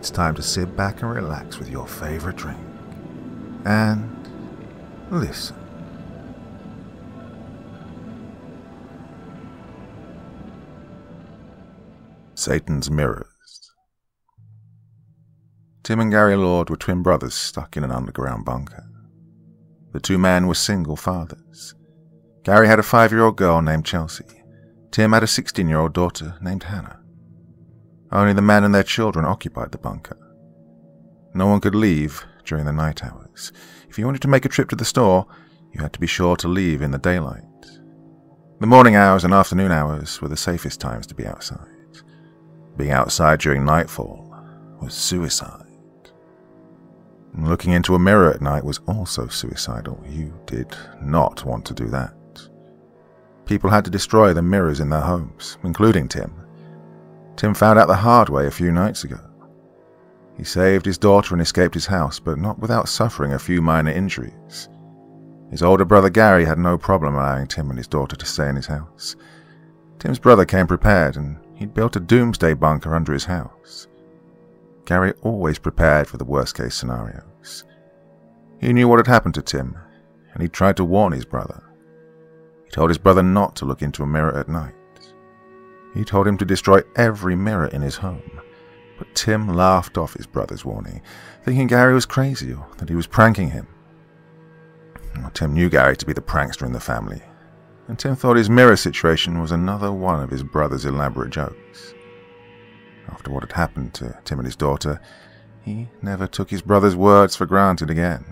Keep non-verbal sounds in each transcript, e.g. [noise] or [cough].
it's time to sit back and relax with your favorite drink. And listen. Satan's Mirrors. Tim and Gary Lord were twin brothers stuck in an underground bunker. The two men were single fathers. Gary had a five year old girl named Chelsea. Tim had a 16 year old daughter named Hannah. Only the men and their children occupied the bunker. No one could leave during the night hours. If you wanted to make a trip to the store, you had to be sure to leave in the daylight. The morning hours and afternoon hours were the safest times to be outside. Being outside during nightfall was suicide. Looking into a mirror at night was also suicidal. You did not want to do that. People had to destroy the mirrors in their homes, including Tim. Tim found out the hard way a few nights ago. He saved his daughter and escaped his house, but not without suffering a few minor injuries. His older brother Gary had no problem allowing Tim and his daughter to stay in his house. Tim's brother came prepared, and he'd built a doomsday bunker under his house. Gary always prepared for the worst case scenarios. He knew what had happened to Tim, and he tried to warn his brother. He told his brother not to look into a mirror at night. He told him to destroy every mirror in his home. But Tim laughed off his brother's warning, thinking Gary was crazy or that he was pranking him. Well, Tim knew Gary to be the prankster in the family, and Tim thought his mirror situation was another one of his brother's elaborate jokes. After what had happened to Tim and his daughter, he never took his brother's words for granted again.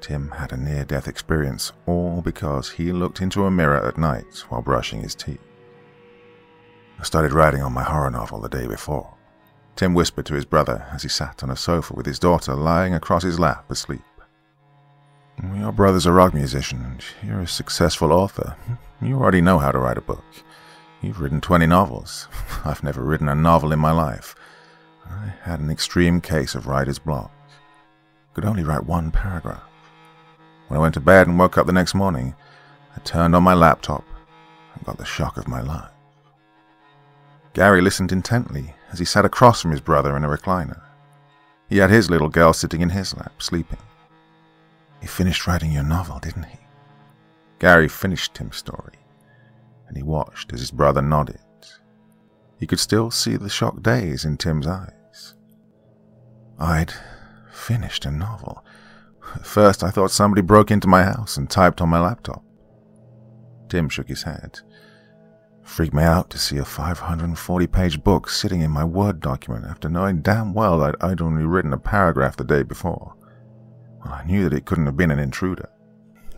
Tim had a near death experience, all because he looked into a mirror at night while brushing his teeth. I started writing on my horror novel the day before. Tim whispered to his brother as he sat on a sofa with his daughter lying across his lap asleep. Your brother's a rock musician, and you're a successful author. You already know how to write a book. You've written 20 novels. [laughs] I've never written a novel in my life. I had an extreme case of writer's block. Could only write one paragraph. When I went to bed and woke up the next morning, I turned on my laptop and got the shock of my life. Gary listened intently as he sat across from his brother in a recliner. He had his little girl sitting in his lap, sleeping. He finished writing your novel, didn't he? Gary finished Tim's story, and he watched as his brother nodded. He could still see the shocked daze in Tim's eyes. I'd finished a novel. At first, I thought somebody broke into my house and typed on my laptop. Tim shook his head. Freaked me out to see a 540 page book sitting in my Word document after knowing damn well that I'd only written a paragraph the day before. Well, I knew that it couldn't have been an intruder.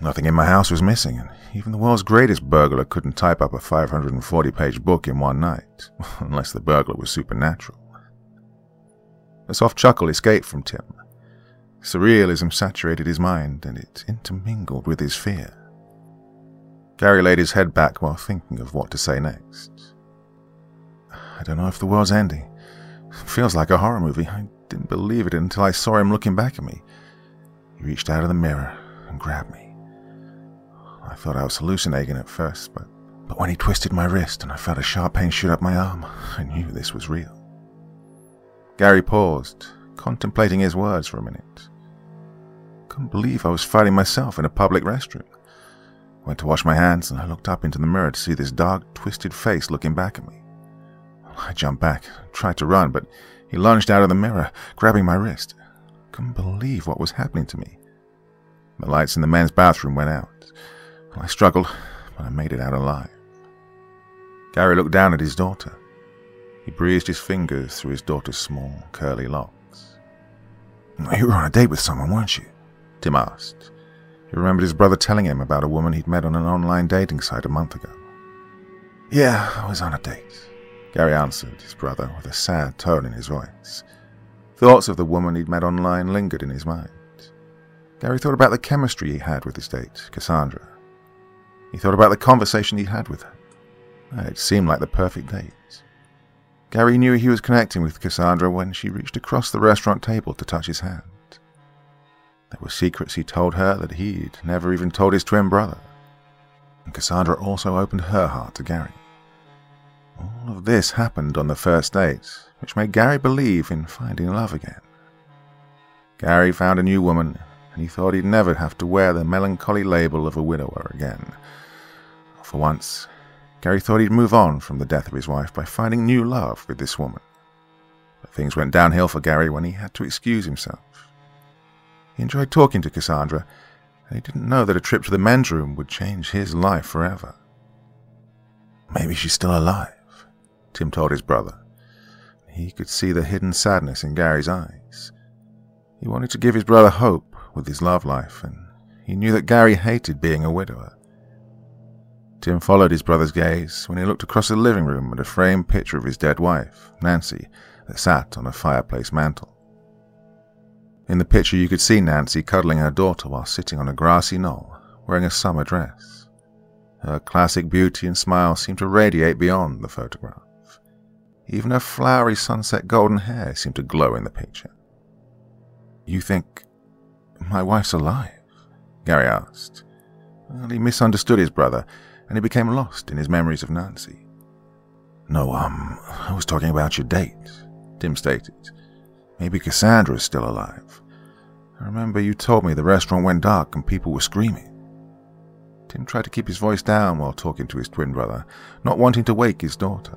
Nothing in my house was missing, and even the world's greatest burglar couldn't type up a 540 page book in one night, [laughs] unless the burglar was supernatural. A soft chuckle escaped from Tim. Surrealism saturated his mind, and it intermingled with his fear. Gary laid his head back while thinking of what to say next. I don't know if the world's ending. It feels like a horror movie. I didn't believe it until I saw him looking back at me. He reached out of the mirror and grabbed me. I thought I was hallucinating at first, but, but when he twisted my wrist and I felt a sharp pain shoot up my arm, I knew this was real. Gary paused, contemplating his words for a minute. Couldn't believe I was fighting myself in a public restroom. I went to wash my hands, and I looked up into the mirror to see this dark, twisted face looking back at me. I jumped back, tried to run, but he lunged out of the mirror, grabbing my wrist. Couldn't believe what was happening to me. The lights in the men's bathroom went out. I struggled, but I made it out alive. Gary looked down at his daughter. He breezed his fingers through his daughter's small, curly locks. You were on a date with someone, weren't you? Tim asked. He remembered his brother telling him about a woman he'd met on an online dating site a month ago. Yeah, I was on a date, Gary answered his brother with a sad tone in his voice. Thoughts of the woman he'd met online lingered in his mind. Gary thought about the chemistry he had with his date, Cassandra. He thought about the conversation he had with her. It seemed like the perfect date. Gary knew he was connecting with Cassandra when she reached across the restaurant table to touch his hand. There were secrets he told her that he'd never even told his twin brother. And Cassandra also opened her heart to Gary. All of this happened on the first date, which made Gary believe in finding love again. Gary found a new woman, and he thought he'd never have to wear the melancholy label of a widower again. For once, Gary thought he'd move on from the death of his wife by finding new love with this woman. But things went downhill for Gary when he had to excuse himself. He enjoyed talking to Cassandra, and he didn't know that a trip to the men's room would change his life forever. Maybe she's still alive, Tim told his brother. He could see the hidden sadness in Gary's eyes. He wanted to give his brother hope with his love life, and he knew that Gary hated being a widower. Tim followed his brother's gaze when he looked across the living room at a framed picture of his dead wife, Nancy, that sat on a fireplace mantel. In the picture, you could see Nancy cuddling her daughter while sitting on a grassy knoll, wearing a summer dress. Her classic beauty and smile seemed to radiate beyond the photograph. Even her flowery sunset golden hair seemed to glow in the picture. You think my wife's alive? Gary asked. Well, he misunderstood his brother, and he became lost in his memories of Nancy. No, um, I was talking about your date, Tim stated. Maybe Cassandra is still alive. I remember you told me the restaurant went dark and people were screaming. Tim tried to keep his voice down while talking to his twin brother, not wanting to wake his daughter.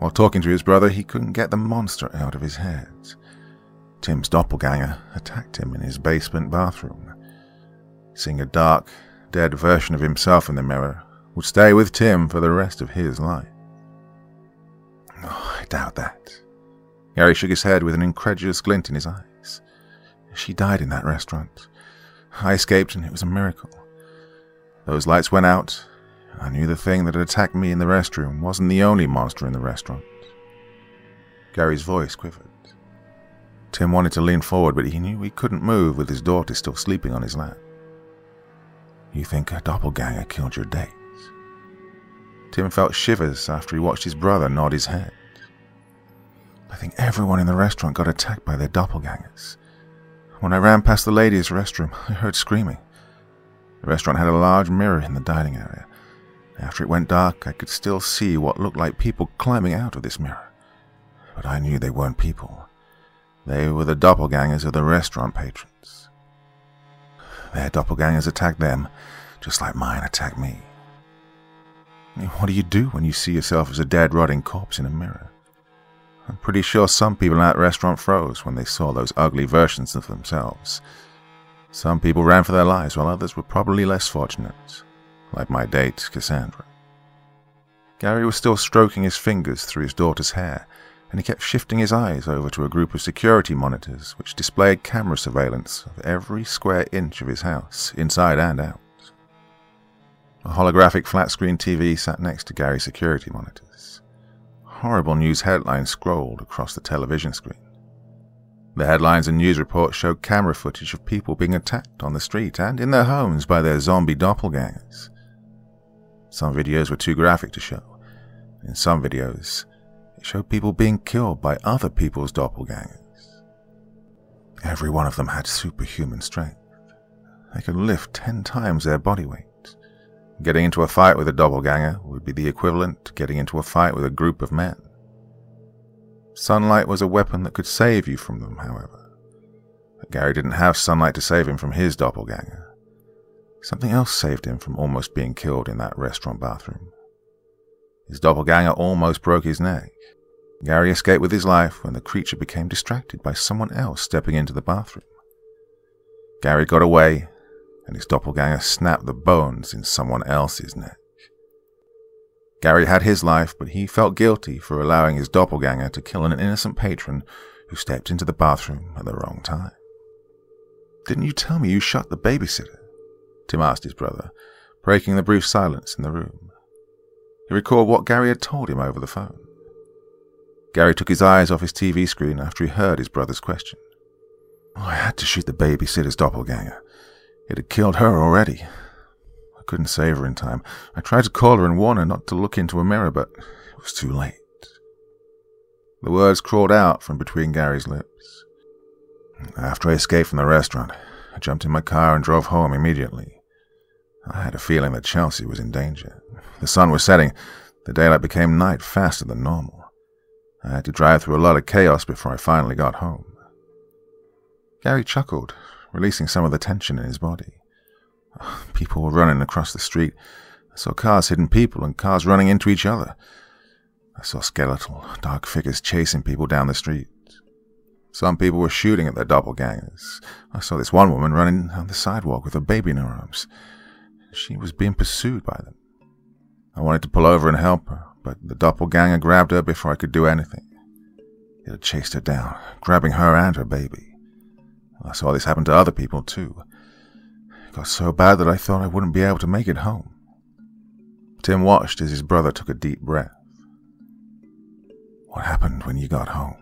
While talking to his brother, he couldn't get the monster out of his head. Tim's doppelganger attacked him in his basement bathroom. Seeing a dark, dead version of himself in the mirror would stay with Tim for the rest of his life. Oh, I doubt that. Gary shook his head with an incredulous glint in his eyes. She died in that restaurant. I escaped, and it was a miracle. Those lights went out. I knew the thing that had attacked me in the restroom wasn't the only monster in the restaurant. Gary's voice quivered. Tim wanted to lean forward, but he knew he couldn't move with his daughter still sleeping on his lap. You think a doppelganger killed your date? Tim felt shivers after he watched his brother nod his head. I think everyone in the restaurant got attacked by their doppelgangers. When I ran past the ladies' restroom, [laughs] I heard screaming. The restaurant had a large mirror in the dining area. After it went dark, I could still see what looked like people climbing out of this mirror. But I knew they weren't people. They were the doppelgangers of the restaurant patrons. Their doppelgangers attacked them, just like mine attacked me. What do you do when you see yourself as a dead, rotting corpse in a mirror? I'm pretty sure some people in that restaurant froze when they saw those ugly versions of themselves. Some people ran for their lives, while others were probably less fortunate, like my date, Cassandra. Gary was still stroking his fingers through his daughter's hair and he kept shifting his eyes over to a group of security monitors which displayed camera surveillance of every square inch of his house, inside and out. A holographic flat screen TV sat next to Gary's security monitors. Horrible news headlines scrolled across the television screen. The headlines and news reports showed camera footage of people being attacked on the street and in their homes by their zombie doppelgangers. Some videos were too graphic to show. In some videos, it showed people being killed by other people's doppelgangers. Every one of them had superhuman strength. They could lift ten times their body weight. Getting into a fight with a doppelganger would be the equivalent to getting into a fight with a group of men. Sunlight was a weapon that could save you from them, however. But Gary didn't have sunlight to save him from his doppelganger. Something else saved him from almost being killed in that restaurant bathroom. His doppelganger almost broke his neck. Gary escaped with his life when the creature became distracted by someone else stepping into the bathroom. Gary got away, and his doppelganger snapped the bones in someone else's neck. Gary had his life, but he felt guilty for allowing his doppelganger to kill an innocent patron who stepped into the bathroom at the wrong time. Didn't you tell me you shot the babysitter? Tim asked his brother, breaking the brief silence in the room. He recalled what Gary had told him over the phone. Gary took his eyes off his TV screen after he heard his brother's question. Oh, I had to shoot the babysitter's doppelganger. It had killed her already. I couldn't save her in time. I tried to call her and warn her not to look into a mirror, but it was too late. The words crawled out from between Gary's lips. After I escaped from the restaurant, I jumped in my car and drove home immediately. I had a feeling that Chelsea was in danger. The sun was setting. The daylight became night faster than normal. I had to drive through a lot of chaos before I finally got home. Gary chuckled, releasing some of the tension in his body. [sighs] People were running across the street. I saw cars hitting people and cars running into each other. I saw skeletal, dark figures chasing people down the street. Some people were shooting at their doppelgangers. I saw this one woman running on the sidewalk with a baby in her arms. She was being pursued by them. I wanted to pull over and help her, but the doppelganger grabbed her before I could do anything. It had chased her down, grabbing her and her baby. I saw this happen to other people, too. It got so bad that I thought I wouldn't be able to make it home. Tim watched as his brother took a deep breath. What happened when you got home?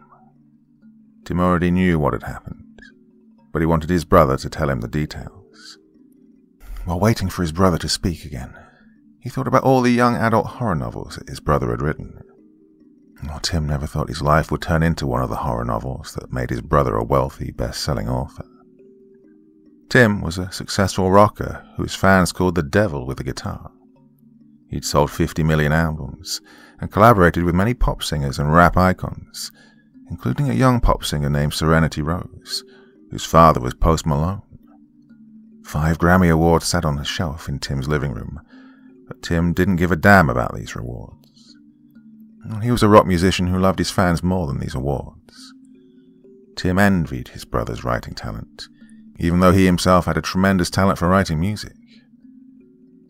Tim already knew what had happened, but he wanted his brother to tell him the details. While waiting for his brother to speak again, he thought about all the young adult horror novels that his brother had written. Well, Tim never thought his life would turn into one of the horror novels that made his brother a wealthy, best selling author. Tim was a successful rocker whose fans called the devil with a guitar. He'd sold 50 million albums and collaborated with many pop singers and rap icons, including a young pop singer named Serenity Rose, whose father was Post Malone. Five Grammy Awards sat on a shelf in Tim's living room, but Tim didn't give a damn about these rewards. He was a rock musician who loved his fans more than these awards. Tim envied his brother's writing talent, even though he himself had a tremendous talent for writing music.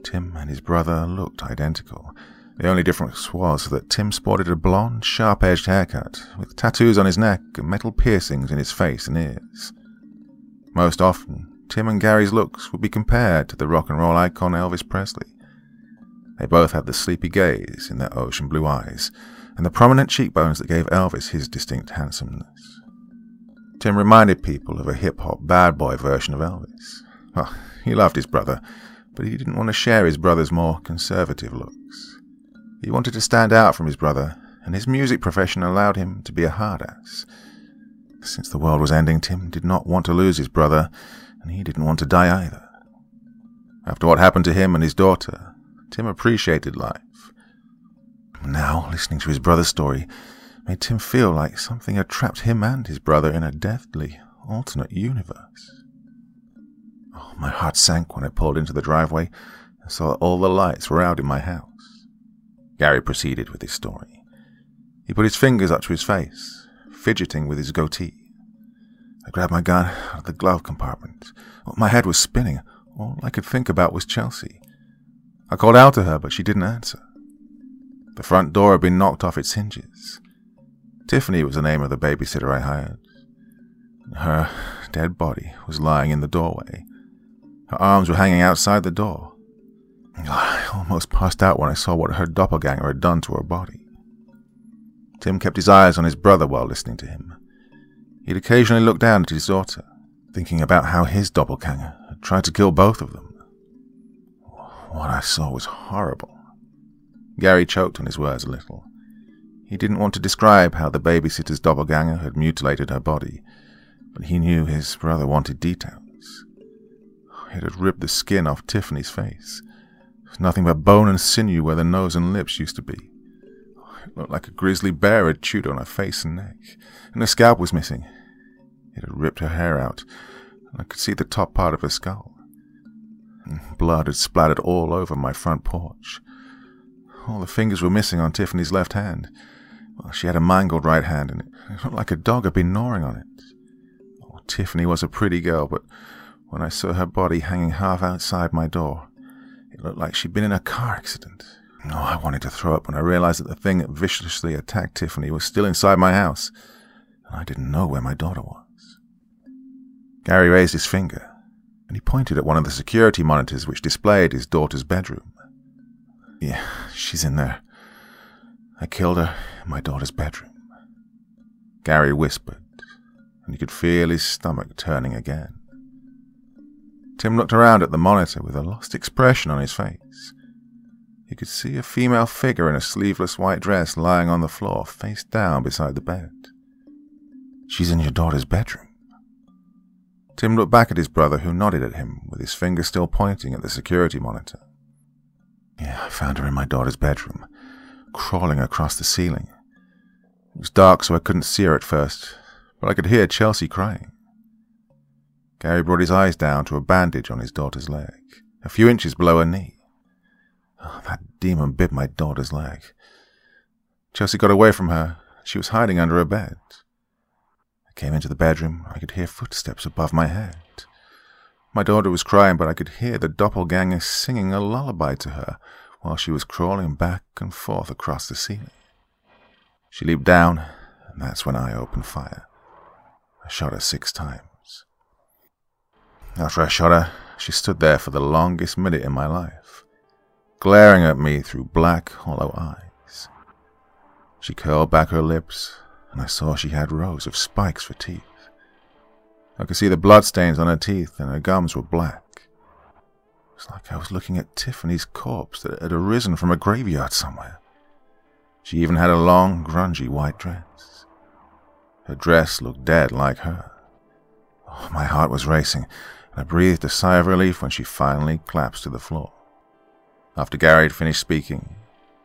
Tim and his brother looked identical, the only difference was that Tim sported a blonde, sharp edged haircut, with tattoos on his neck and metal piercings in his face and ears. Most often, Tim and Gary's looks would be compared to the rock and roll icon Elvis Presley. They both had the sleepy gaze in their ocean blue eyes and the prominent cheekbones that gave Elvis his distinct handsomeness. Tim reminded people of a hip hop bad boy version of Elvis. Well, he loved his brother, but he didn't want to share his brother's more conservative looks. He wanted to stand out from his brother, and his music profession allowed him to be a hard ass. Since the world was ending, Tim did not want to lose his brother, and he didn't want to die either. After what happened to him and his daughter, Tim appreciated life. Now, listening to his brother's story made Tim feel like something had trapped him and his brother in a deathly alternate universe. Oh, my heart sank when I pulled into the driveway and saw that all the lights were out in my house. Gary proceeded with his story. He put his fingers up to his face, fidgeting with his goatee. I grabbed my gun out of the glove compartment. My head was spinning. All I could think about was Chelsea. I called out to her, but she didn't answer. The front door had been knocked off its hinges. Tiffany was the name of the babysitter I hired. Her dead body was lying in the doorway. Her arms were hanging outside the door. I almost passed out when I saw what her doppelganger had done to her body. Tim kept his eyes on his brother while listening to him. He'd occasionally look down at his daughter, thinking about how his doppelganger had tried to kill both of them. What I saw was horrible. Gary choked on his words a little. He didn't want to describe how the babysitter's doppelganger had mutilated her body, but he knew his brother wanted details. It had ripped the skin off Tiffany's face Nothing but bone and sinew where the nose and lips used to be. It looked like a grizzly bear had chewed on her face and neck, and her scalp was missing. It had ripped her hair out, and I could see the top part of her skull. Blood had splattered all over my front porch. All the fingers were missing on Tiffany's left hand. Well, she had a mangled right hand, and it looked like a dog had been gnawing on it. Oh, Tiffany was a pretty girl, but when I saw her body hanging half outside my door, it looked like she'd been in a car accident. Oh, I wanted to throw up when I realized that the thing that viciously attacked Tiffany was still inside my house, and I didn't know where my daughter was. Gary raised his finger, and he pointed at one of the security monitors which displayed his daughter's bedroom. Yeah, she's in there. I killed her in my daughter's bedroom. Gary whispered, and he could feel his stomach turning again. Tim looked around at the monitor with a lost expression on his face. He could see a female figure in a sleeveless white dress lying on the floor, face down beside the bed. She's in your daughter's bedroom. Tim looked back at his brother, who nodded at him, with his finger still pointing at the security monitor. Yeah, I found her in my daughter's bedroom, crawling across the ceiling. It was dark, so I couldn't see her at first, but I could hear Chelsea crying. Gary brought his eyes down to a bandage on his daughter's leg, a few inches below her knee. Oh, that demon bit my daughter's leg. Chelsea got away from her. She was hiding under her bed. I came into the bedroom. I could hear footsteps above my head. My daughter was crying, but I could hear the doppelganger singing a lullaby to her while she was crawling back and forth across the ceiling. She leaped down, and that's when I opened fire. I shot her six times. After I shot her, she stood there for the longest minute in my life, glaring at me through black, hollow eyes. She curled back her lips, and I saw she had rows of spikes for teeth. I could see the bloodstains on her teeth, and her gums were black. It was like I was looking at Tiffany's corpse that had arisen from a graveyard somewhere. She even had a long, grungy white dress. Her dress looked dead like her. Oh, my heart was racing, and I breathed a sigh of relief when she finally collapsed to the floor. After Gary had finished speaking,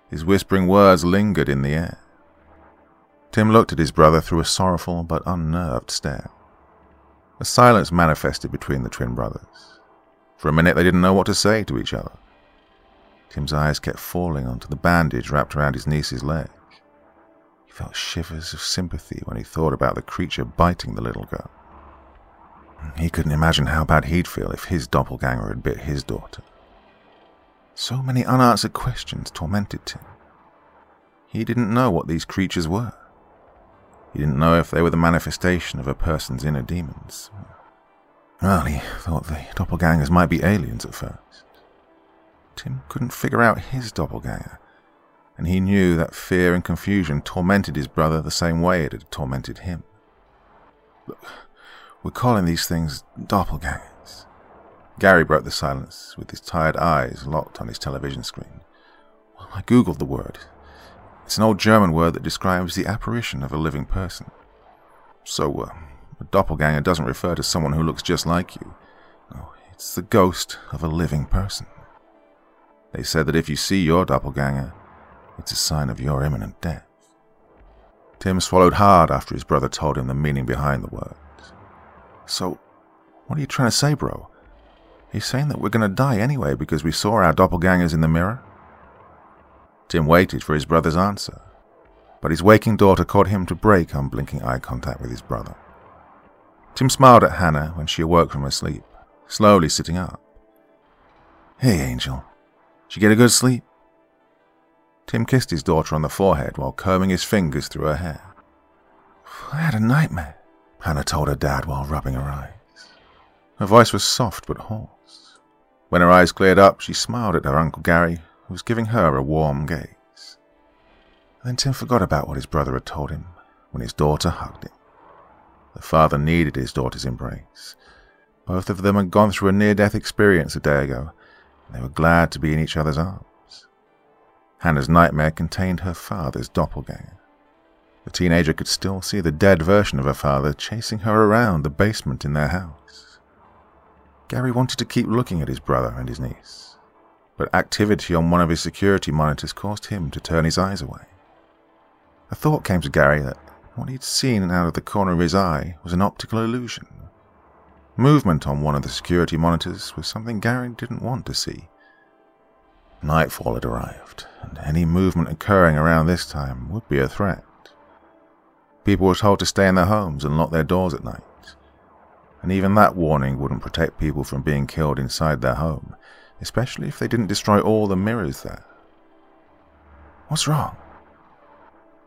his whispering words lingered in the air. Tim looked at his brother through a sorrowful but unnerved stare. A silence manifested between the twin brothers. For a minute they didn't know what to say to each other. Tim's eyes kept falling onto the bandage wrapped around his niece's leg. He felt shivers of sympathy when he thought about the creature biting the little girl. He couldn't imagine how bad he'd feel if his doppelganger had bit his daughter. So many unanswered questions tormented Tim. He didn't know what these creatures were. He didn't know if they were the manifestation of a person's inner demons. Well, he thought the doppelgangers might be aliens at first. Tim couldn't figure out his doppelganger, and he knew that fear and confusion tormented his brother the same way it had tormented him. Look, we're calling these things doppelgangers. Gary broke the silence with his tired eyes locked on his television screen. Well, I googled the word. It's an old German word that describes the apparition of a living person. So, uh, a doppelganger doesn't refer to someone who looks just like you. No, it's the ghost of a living person. They said that if you see your doppelganger, it's a sign of your imminent death. Tim swallowed hard after his brother told him the meaning behind the words. So, what are you trying to say, bro? He's saying that we're going to die anyway because we saw our doppelgangers in the mirror? Tim waited for his brother's answer, but his waking daughter caught him to break unblinking eye contact with his brother. Tim smiled at Hannah when she awoke from her sleep, slowly sitting up. Hey, Angel. Did you get a good sleep? Tim kissed his daughter on the forehead while combing his fingers through her hair. I had a nightmare, Hannah told her dad while rubbing her eyes. Her voice was soft but hoarse. When her eyes cleared up, she smiled at her Uncle Gary, who was giving her a warm gaze. Then Tim forgot about what his brother had told him when his daughter hugged him. The father needed his daughter's embrace. Both of them had gone through a near death experience a day ago, and they were glad to be in each other's arms. Hannah's nightmare contained her father's doppelganger. The teenager could still see the dead version of her father chasing her around the basement in their house. Gary wanted to keep looking at his brother and his niece, but activity on one of his security monitors caused him to turn his eyes away. A thought came to Gary that what he'd seen out of the corner of his eye was an optical illusion. Movement on one of the security monitors was something Gary didn't want to see. Nightfall had arrived, and any movement occurring around this time would be a threat. People were told to stay in their homes and lock their doors at night. And even that warning wouldn't protect people from being killed inside their home, especially if they didn't destroy all the mirrors there. What's wrong?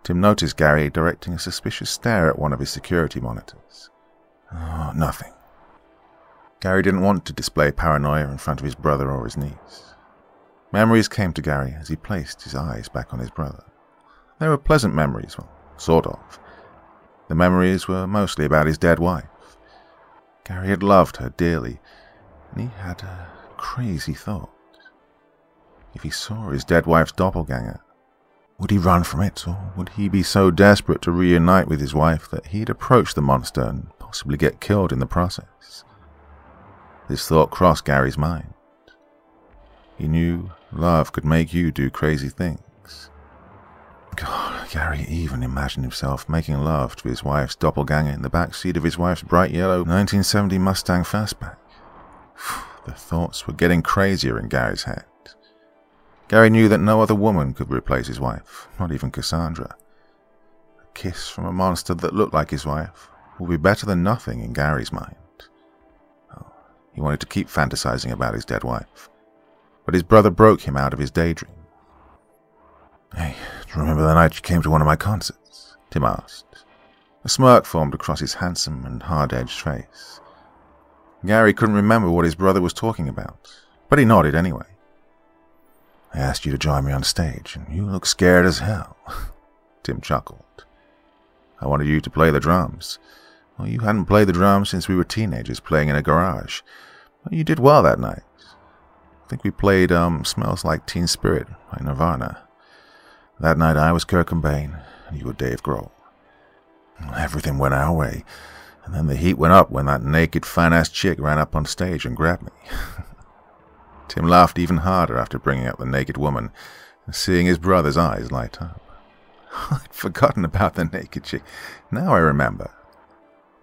Tim noticed Gary directing a suspicious stare at one of his security monitors. Oh, nothing. Gary didn't want to display paranoia in front of his brother or his niece. Memories came to Gary as he placed his eyes back on his brother. They were pleasant memories, well, sort of. The memories were mostly about his dead wife. Gary had loved her dearly, and he had a crazy thought. If he saw his dead wife's doppelganger, would he run from it, or would he be so desperate to reunite with his wife that he'd approach the monster and possibly get killed in the process? This thought crossed Gary's mind. He knew love could make you do crazy things. God, Gary even imagined himself making love to his wife's doppelganger in the back seat of his wife's bright yellow 1970 Mustang Fastback. [sighs] The thoughts were getting crazier in Gary's head. Gary knew that no other woman could replace his wife, not even Cassandra. A kiss from a monster that looked like his wife would be better than nothing in Gary's mind. Oh, he wanted to keep fantasizing about his dead wife, but his brother broke him out of his daydream. Hey, do you remember the night you came to one of my concerts? Tim asked. A smirk formed across his handsome and hard-edged face. Gary couldn't remember what his brother was talking about, but he nodded anyway. I asked you to join me on stage, and you look scared as hell. [laughs] Tim chuckled. I wanted you to play the drums. Well, you hadn't played the drums since we were teenagers playing in a garage. Well, you did well that night. I think we played um, Smells Like Teen Spirit by Nirvana. That night I was Kurt Cobain, and you were Dave Grohl. Everything went our way, and then the heat went up when that naked, fine-ass chick ran up on stage and grabbed me. [laughs] Tim laughed even harder after bringing up the naked woman and seeing his brother's eyes light up. [laughs] I'd forgotten about the naked chick. Now I remember.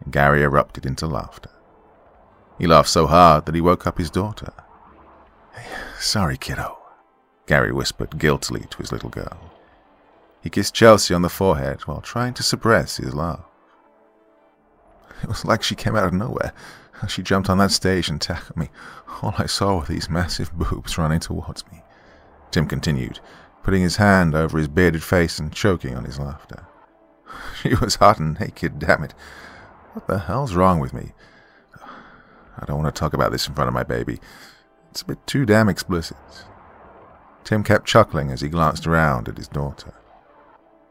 Gary erupted into laughter. He laughed so hard that he woke up his daughter. [sighs] Sorry, kiddo, Gary whispered guiltily to his little girl. He kissed Chelsea on the forehead while trying to suppress his laugh. [laughs] It was like she came out of nowhere. She jumped on that stage and tackled me. All I saw were these massive boobs running towards me. Tim continued, putting his hand over his bearded face and choking on his laughter. [laughs] She was hot and naked, damn it. What the hell's wrong with me? I don't want to talk about this in front of my baby. It's a bit too damn explicit. Tim kept chuckling as he glanced around at his daughter.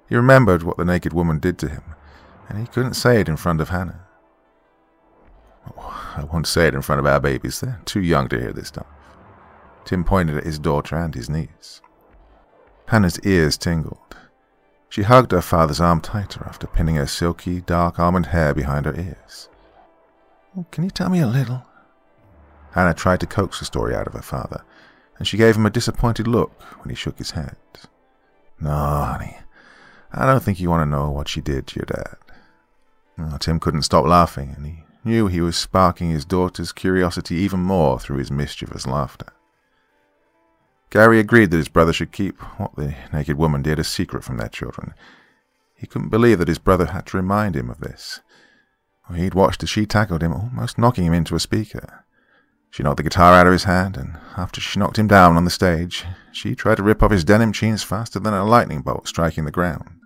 He remembered what the naked woman did to him, and he couldn't say it in front of Hannah. I won't say it in front of our babies. They're too young to hear this stuff. Tim pointed at his daughter and his niece. Hannah's ears tingled. She hugged her father's arm tighter after pinning her silky, dark almond hair behind her ears. Oh, can you tell me a little? Hannah tried to coax the story out of her father, and she gave him a disappointed look when he shook his head. No, honey, I don't think you want to know what she did to your dad. Tim couldn't stop laughing, and he knew he was sparking his daughter's curiosity even more through his mischievous laughter. Gary agreed that his brother should keep what the naked woman did a secret from their children. He couldn't believe that his brother had to remind him of this. He'd watched as she tackled him, almost knocking him into a speaker. She knocked the guitar out of his hand, and after she knocked him down on the stage, she tried to rip off his denim jeans faster than a lightning bolt striking the ground.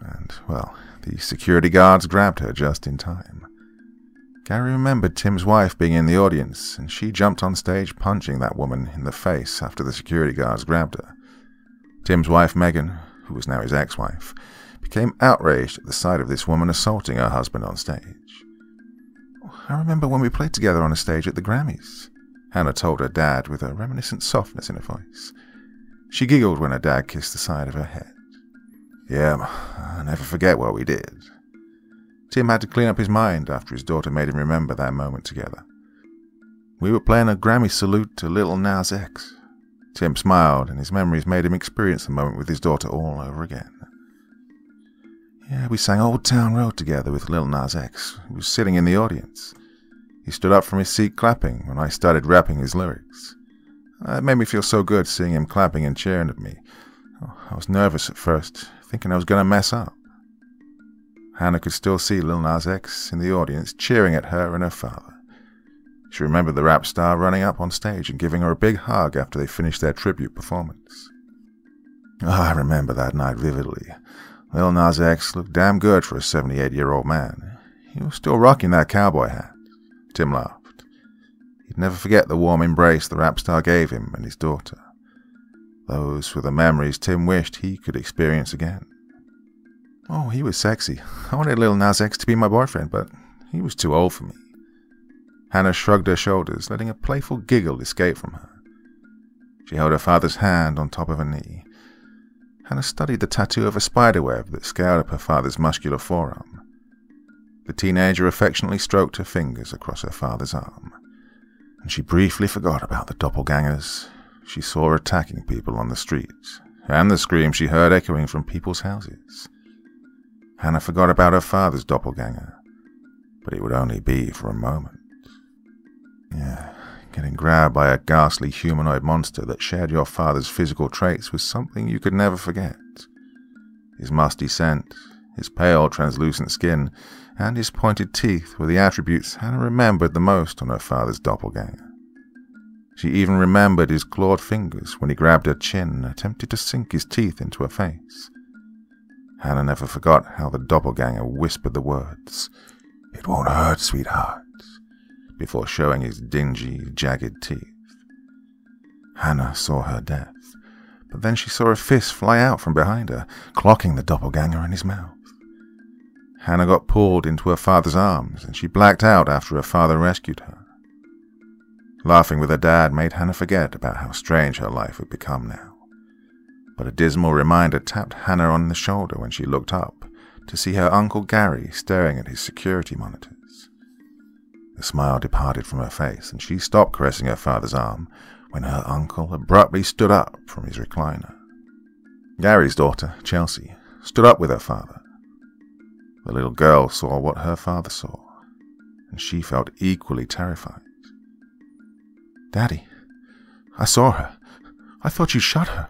And, well, the security guards grabbed her just in time. Gary remembered Tim's wife being in the audience, and she jumped on stage punching that woman in the face after the security guards grabbed her. Tim's wife, Megan, who was now his ex-wife, became outraged at the sight of this woman assaulting her husband on stage. I remember when we played together on a stage at the Grammys, Hannah told her dad with a reminiscent softness in her voice. She giggled when her dad kissed the side of her head. Yeah, I'll never forget what we did, Tim had to clean up his mind after his daughter made him remember that moment together. We were playing a Grammy salute to Little Nas X. Tim smiled, and his memories made him experience the moment with his daughter all over again. Yeah, we sang Old Town Road together with Little Nas X, who was sitting in the audience. He stood up from his seat clapping when I started rapping his lyrics. It made me feel so good seeing him clapping and cheering at me. Oh, I was nervous at first, thinking I was going to mess up. Hannah could still see Lil Nas X in the audience cheering at her and her father. She remembered the rap star running up on stage and giving her a big hug after they finished their tribute performance. Oh, I remember that night vividly. Lil Nas X looked damn good for a 78 year old man. He was still rocking that cowboy hat. Tim laughed. He'd never forget the warm embrace the rap star gave him and his daughter. Those were the memories Tim wished he could experience again. Oh, he was sexy. [laughs] I wanted little Nas X to be my boyfriend, but he was too old for me. Hannah shrugged her shoulders, letting a playful giggle escape from her. She held her father's hand on top of her knee. Hannah studied the tattoo of a spiderweb that scaled up her father's muscular forearm. The teenager affectionately stroked her fingers across her father's arm, and she briefly forgot about the doppelgangers she saw attacking people on the streets and the screams she heard echoing from people's houses. Hannah forgot about her father's doppelganger, but it would only be for a moment. Yeah, getting grabbed by a ghastly humanoid monster that shared your father's physical traits was something you could never forget. His musty scent, his pale, translucent skin, and his pointed teeth were the attributes Hannah remembered the most on her father's doppelganger. She even remembered his clawed fingers when he grabbed her chin and attempted to sink his teeth into her face. Hannah never forgot how the doppelganger whispered the words, It won't hurt, sweetheart, before showing his dingy, jagged teeth. Hannah saw her death, but then she saw a fist fly out from behind her, clocking the doppelganger in his mouth. Hannah got pulled into her father's arms, and she blacked out after her father rescued her. Laughing with her dad made Hannah forget about how strange her life had become now but a dismal reminder tapped Hannah on the shoulder when she looked up to see her Uncle Gary staring at his security monitors. The smile departed from her face, and she stopped caressing her father's arm when her uncle abruptly stood up from his recliner. Gary's daughter, Chelsea, stood up with her father. The little girl saw what her father saw, and she felt equally terrified. Daddy, I saw her. I thought you shot her.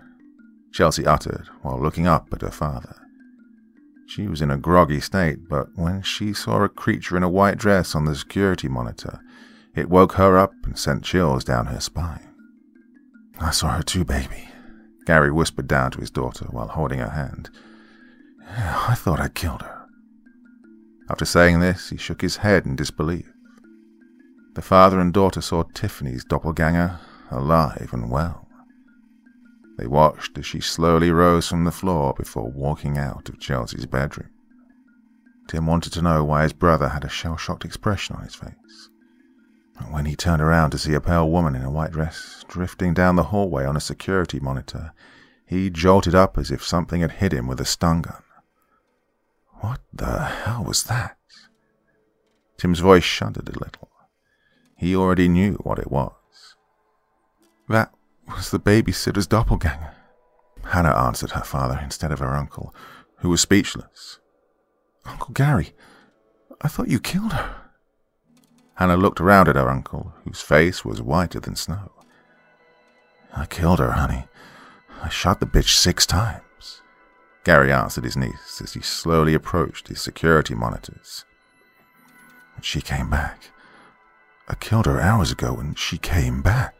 Chelsea uttered while looking up at her father. She was in a groggy state, but when she saw a creature in a white dress on the security monitor, it woke her up and sent chills down her spine. I saw her too, baby, Gary whispered down to his daughter while holding her hand. I thought I killed her. After saying this, he shook his head in disbelief. The father and daughter saw Tiffany's doppelganger alive and well. They watched as she slowly rose from the floor before walking out of Chelsea's bedroom. Tim wanted to know why his brother had a shell shocked expression on his face. When he turned around to see a pale woman in a white dress drifting down the hallway on a security monitor, he jolted up as if something had hit him with a stun gun. What the hell was that? Tim's voice shuddered a little. He already knew what it was. That was the babysitter's doppelganger. Hannah answered her father instead of her uncle, who was speechless. Uncle Gary, I thought you killed her. Hannah looked around at her uncle, whose face was whiter than snow. I killed her, honey. I shot the bitch six times. Gary answered his niece as he slowly approached his security monitors. And she came back. I killed her hours ago and she came back.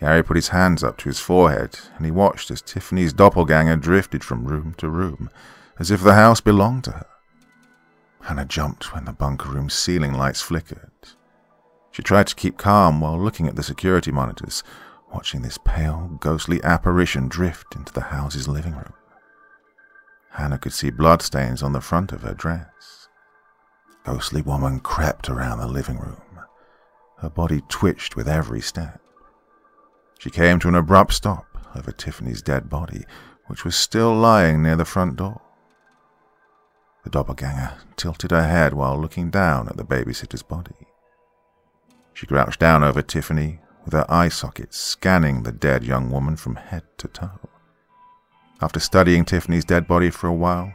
Gary put his hands up to his forehead, and he watched as Tiffany's doppelganger drifted from room to room, as if the house belonged to her. Hannah jumped when the bunker room's ceiling lights flickered. She tried to keep calm while looking at the security monitors, watching this pale, ghostly apparition drift into the house's living room. Hannah could see bloodstains on the front of her dress. Ghostly woman crept around the living room. Her body twitched with every step. She came to an abrupt stop over Tiffany's dead body, which was still lying near the front door. The doppelganger tilted her head while looking down at the babysitter's body. She crouched down over Tiffany, with her eye sockets scanning the dead young woman from head to toe. After studying Tiffany's dead body for a while,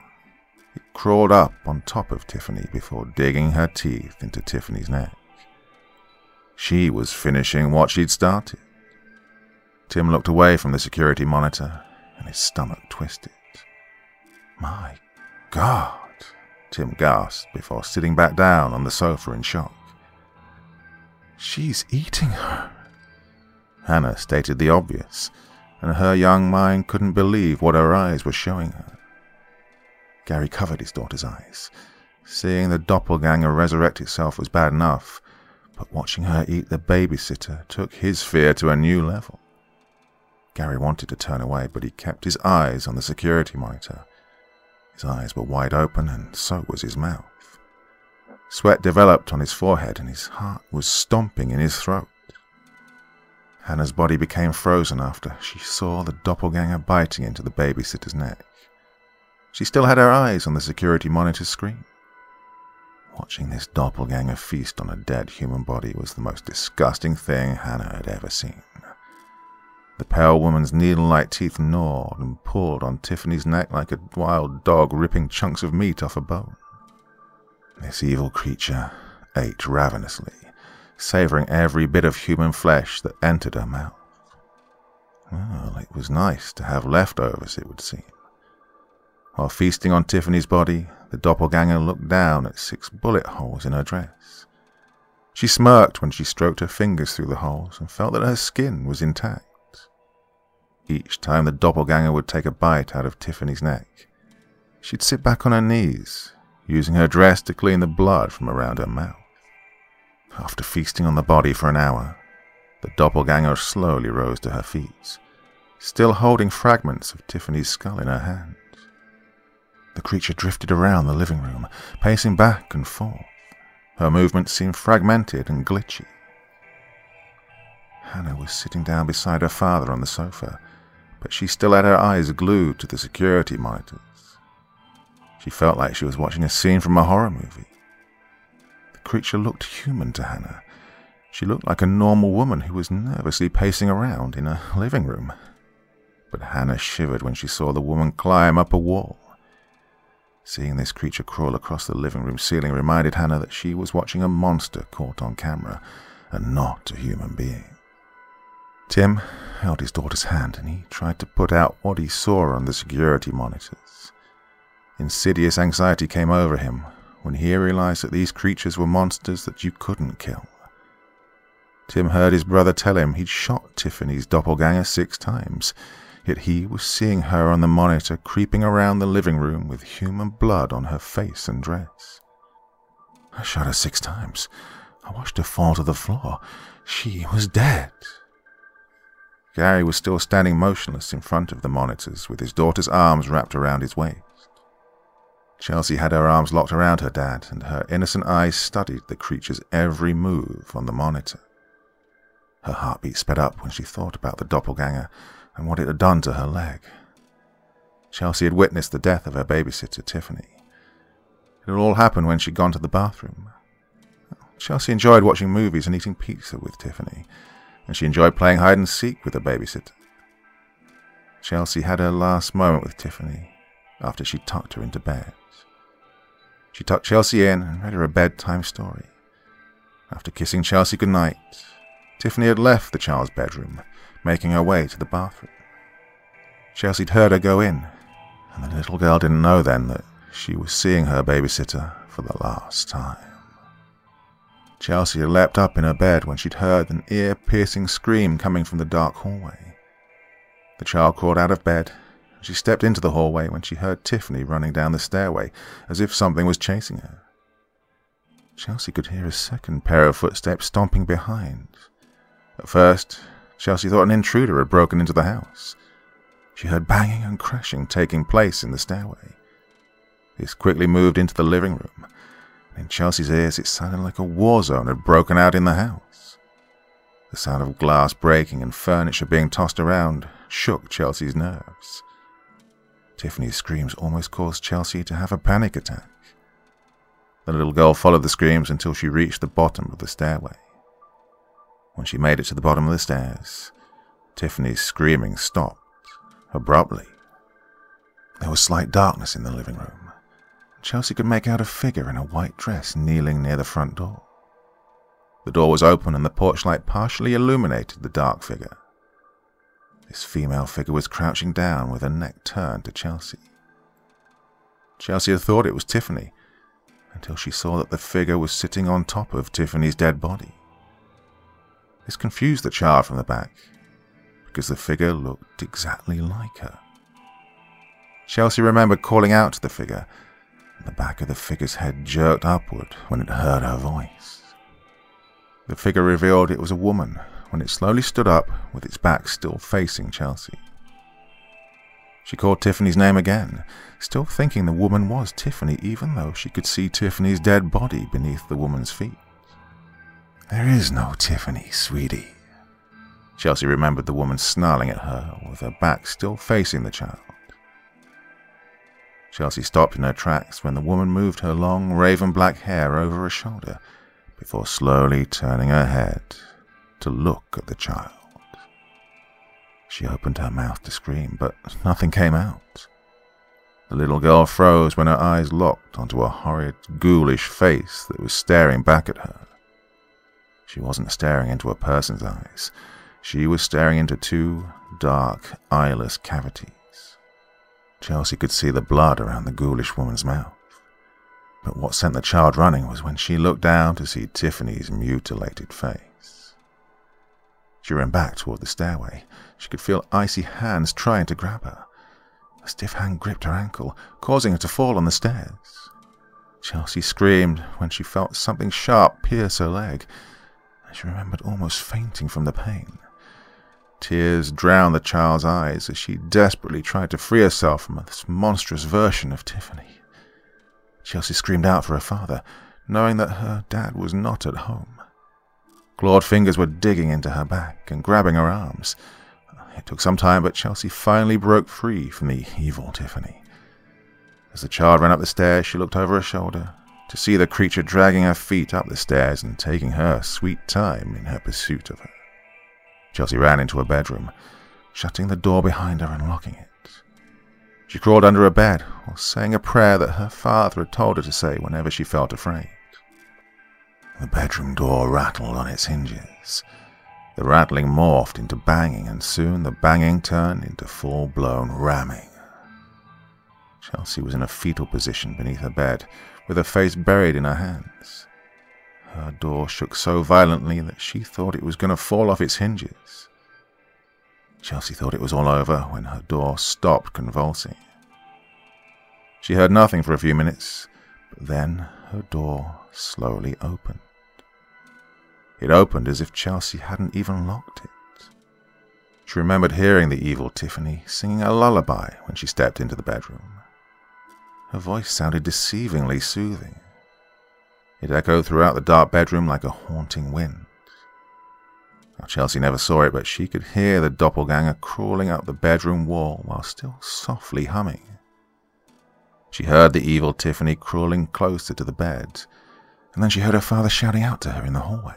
it crawled up on top of Tiffany before digging her teeth into Tiffany's neck. She was finishing what she'd started. Tim looked away from the security monitor and his stomach twisted. My God, Tim gasped before sitting back down on the sofa in shock. She's eating her. Hannah stated the obvious, and her young mind couldn't believe what her eyes were showing her. Gary covered his daughter's eyes. Seeing the doppelganger resurrect itself was bad enough, but watching her eat the babysitter took his fear to a new level. Gary wanted to turn away, but he kept his eyes on the security monitor. His eyes were wide open, and so was his mouth. Sweat developed on his forehead, and his heart was stomping in his throat. Hannah's body became frozen after she saw the doppelganger biting into the babysitter's neck. She still had her eyes on the security monitor screen. Watching this doppelganger feast on a dead human body was the most disgusting thing Hannah had ever seen. The pale woman's needle-like teeth gnawed and pulled on Tiffany's neck like a wild dog ripping chunks of meat off a bone. This evil creature ate ravenously, savoring every bit of human flesh that entered her mouth. Well, it was nice to have leftovers, it would seem. While feasting on Tiffany's body, the doppelganger looked down at six bullet holes in her dress. She smirked when she stroked her fingers through the holes and felt that her skin was intact. Each time the doppelganger would take a bite out of Tiffany's neck, she'd sit back on her knees, using her dress to clean the blood from around her mouth. After feasting on the body for an hour, the doppelganger slowly rose to her feet, still holding fragments of Tiffany's skull in her hands. The creature drifted around the living room, pacing back and forth. Her movements seemed fragmented and glitchy. Hannah was sitting down beside her father on the sofa, but she still had her eyes glued to the security monitors. She felt like she was watching a scene from a horror movie. The creature looked human to Hannah. She looked like a normal woman who was nervously pacing around in a living room. But Hannah shivered when she saw the woman climb up a wall. Seeing this creature crawl across the living room ceiling reminded Hannah that she was watching a monster caught on camera and not a human being. Tim held his daughter's hand and he tried to put out what he saw on the security monitors. Insidious anxiety came over him when he realized that these creatures were monsters that you couldn't kill. Tim heard his brother tell him he'd shot Tiffany's doppelganger six times, yet he was seeing her on the monitor creeping around the living room with human blood on her face and dress. I shot her six times. I watched her fall to the floor. She was dead. Gary was still standing motionless in front of the monitors with his daughter's arms wrapped around his waist. Chelsea had her arms locked around her dad, and her innocent eyes studied the creature's every move on the monitor. Her heartbeat sped up when she thought about the doppelganger and what it had done to her leg. Chelsea had witnessed the death of her babysitter, Tiffany. It had all happened when she'd gone to the bathroom. Chelsea enjoyed watching movies and eating pizza with Tiffany, and she enjoyed playing hide and seek with her babysitter. Chelsea had her last moment with Tiffany after she tucked her into bed. She tucked Chelsea in and read her a bedtime story. After kissing Chelsea goodnight, Tiffany had left the child's bedroom making her way to the bathroom. Chelsea'd heard her go in, and the little girl didn't know then that she was seeing her babysitter for the last time. Chelsea had leapt up in her bed when she'd heard an ear-piercing scream coming from the dark hallway. The child crawled out of bed, and she stepped into the hallway when she heard Tiffany running down the stairway as if something was chasing her. Chelsea could hear a second pair of footsteps stomping behind. At first, Chelsea thought an intruder had broken into the house. She heard banging and crashing taking place in the stairway. This quickly moved into the living room, in Chelsea's ears it sounded like a war zone had broken out in the house. The sound of glass breaking and furniture being tossed around shook Chelsea's nerves. Tiffany's screams almost caused Chelsea to have a panic attack. The little girl followed the screams until she reached the bottom of the stairway. When she made it to the bottom of the stairs, Tiffany's screaming stopped abruptly. There was slight darkness in the living room. Chelsea could make out a figure in a white dress kneeling near the front door. The door was open and the porch light partially illuminated the dark figure. This female figure was crouching down with her neck turned to Chelsea. Chelsea had thought it was Tiffany until she saw that the figure was sitting on top of Tiffany's dead body. This confused the child from the back, because the figure looked exactly like her. Chelsea remembered calling out to the figure, and the back of the figure's head jerked upward when it heard her voice. The figure revealed it was a woman when it slowly stood up with its back still facing Chelsea. She called Tiffany's name again, still thinking the woman was Tiffany even though she could see Tiffany's dead body beneath the woman's feet. There is no Tiffany, sweetie. Chelsea remembered the woman snarling at her with her back still facing the child. Chelsea stopped in her tracks when the woman moved her long raven black hair over her shoulder before slowly turning her head to look at the child. She opened her mouth to scream, but nothing came out. The little girl froze when her eyes locked onto a horrid, ghoulish face that was staring back at her. She wasn't staring into a person's eyes. She was staring into two dark, eyeless cavities. Chelsea could see the blood around the ghoulish woman's mouth. But what sent the child running was when she looked down to see Tiffany's mutilated face. She ran back toward the stairway. She could feel icy hands trying to grab her. A stiff hand gripped her ankle, causing her to fall on the stairs. Chelsea screamed when she felt something sharp pierce her leg, she remembered almost fainting from the pain. Tears drowned the child's eyes as she desperately tried to free herself from this monstrous version of Tiffany. Chelsea screamed out for her father, knowing that her dad was not at home. Clawed fingers were digging into her back and grabbing her arms. It took some time, but Chelsea finally broke free from the evil Tiffany. As the child ran up the stairs, she looked over her shoulder to see the creature dragging her feet up the stairs and taking her sweet time in her pursuit of her. Chelsea ran into her bedroom, shutting the door behind her and locking it. She crawled under her bed while saying a prayer that her father had told her to say whenever she felt afraid. The bedroom door rattled on its hinges. The rattling morphed into banging, and soon the banging turned into full blown ramming. Chelsea was in a fetal position beneath her bed, with her face buried in her hands. Her door shook so violently that she thought it was going to fall off its hinges. Chelsea thought it was all over when her door stopped convulsing. She heard nothing for a few minutes, but then her door slowly opened. It opened as if Chelsea hadn't even locked it. She remembered hearing the evil Tiffany singing a lullaby when she stepped into the bedroom. Her voice sounded deceivingly soothing. It echoed throughout the dark bedroom like a haunting wind. Now, Chelsea never saw it, but she could hear the doppelganger crawling up the bedroom wall while still softly humming. She heard the evil Tiffany crawling closer to the bed, and then she heard her father shouting out to her in the hallway.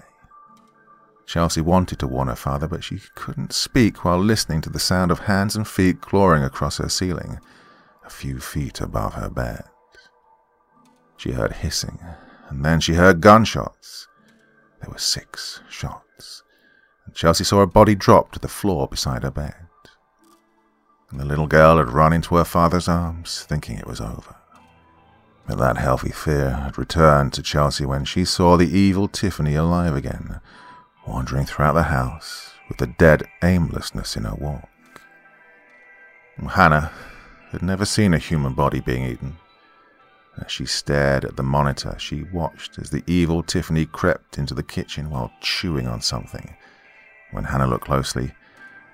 Chelsea wanted to warn her father, but she couldn't speak while listening to the sound of hands and feet clawing across her ceiling, a few feet above her bed. She heard hissing, and then she heard gunshots. There were six shots, and Chelsea saw a body drop to the floor beside her bed. And the little girl had run into her father's arms, thinking it was over. But that healthy fear had returned to Chelsea when she saw the evil Tiffany alive again, wandering throughout the house with a dead aimlessness in her walk. Hannah had never seen a human body being eaten. As she stared at the monitor, she watched as the evil Tiffany crept into the kitchen while chewing on something. When Hannah looked closely,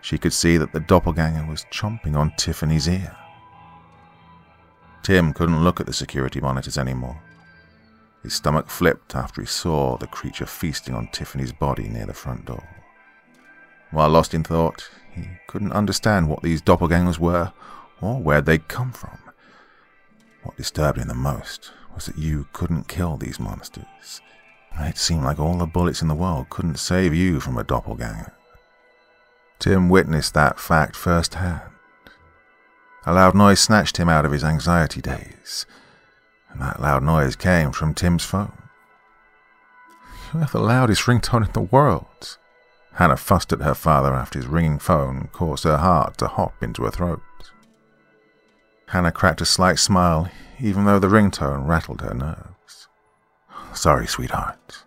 she could see that the doppelganger was chomping on Tiffany's ear. Tim couldn't look at the security monitors anymore. His stomach flipped after he saw the creature feasting on Tiffany's body near the front door. While lost in thought, he couldn't understand what these doppelgangers were or where they'd come from. What disturbed him the most was that you couldn't kill these monsters. It seemed like all the bullets in the world couldn't save you from a doppelganger. Tim witnessed that fact firsthand. A loud noise snatched him out of his anxiety daze and that loud noise came from Tim's phone. You have the loudest ringtone in the world. Hannah fussed at her father after his ringing phone caused her heart to hop into her throat. Hannah cracked a slight smile, even though the ringtone rattled her nerves. Sorry, sweetheart.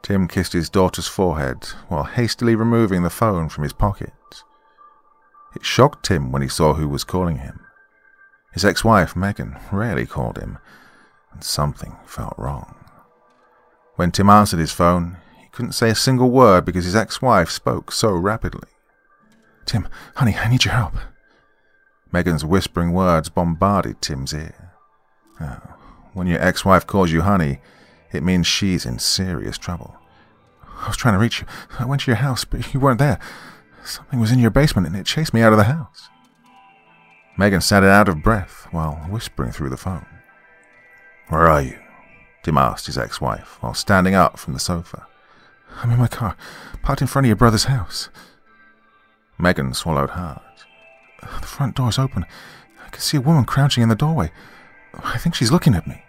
Tim kissed his daughter's forehead while hastily removing the phone from his pocket. It shocked Tim when he saw who was calling him. His ex wife, Megan, rarely called him, and something felt wrong. When Tim answered his phone, he couldn't say a single word because his ex wife spoke so rapidly. Tim, honey, I need your help. Megan's whispering words bombarded Tim's ear. Oh, when your ex wife calls you honey, it means she's in serious trouble. I was trying to reach you. I went to your house, but you weren't there. Something was in your basement and it chased me out of the house. Megan sounded out of breath while whispering through the phone. Where are you? Tim asked his ex-wife while standing up from the sofa. I'm in my car, parked in front of your brother's house. Megan swallowed hard. The front door's open. I can see a woman crouching in the doorway. I think she's looking at me.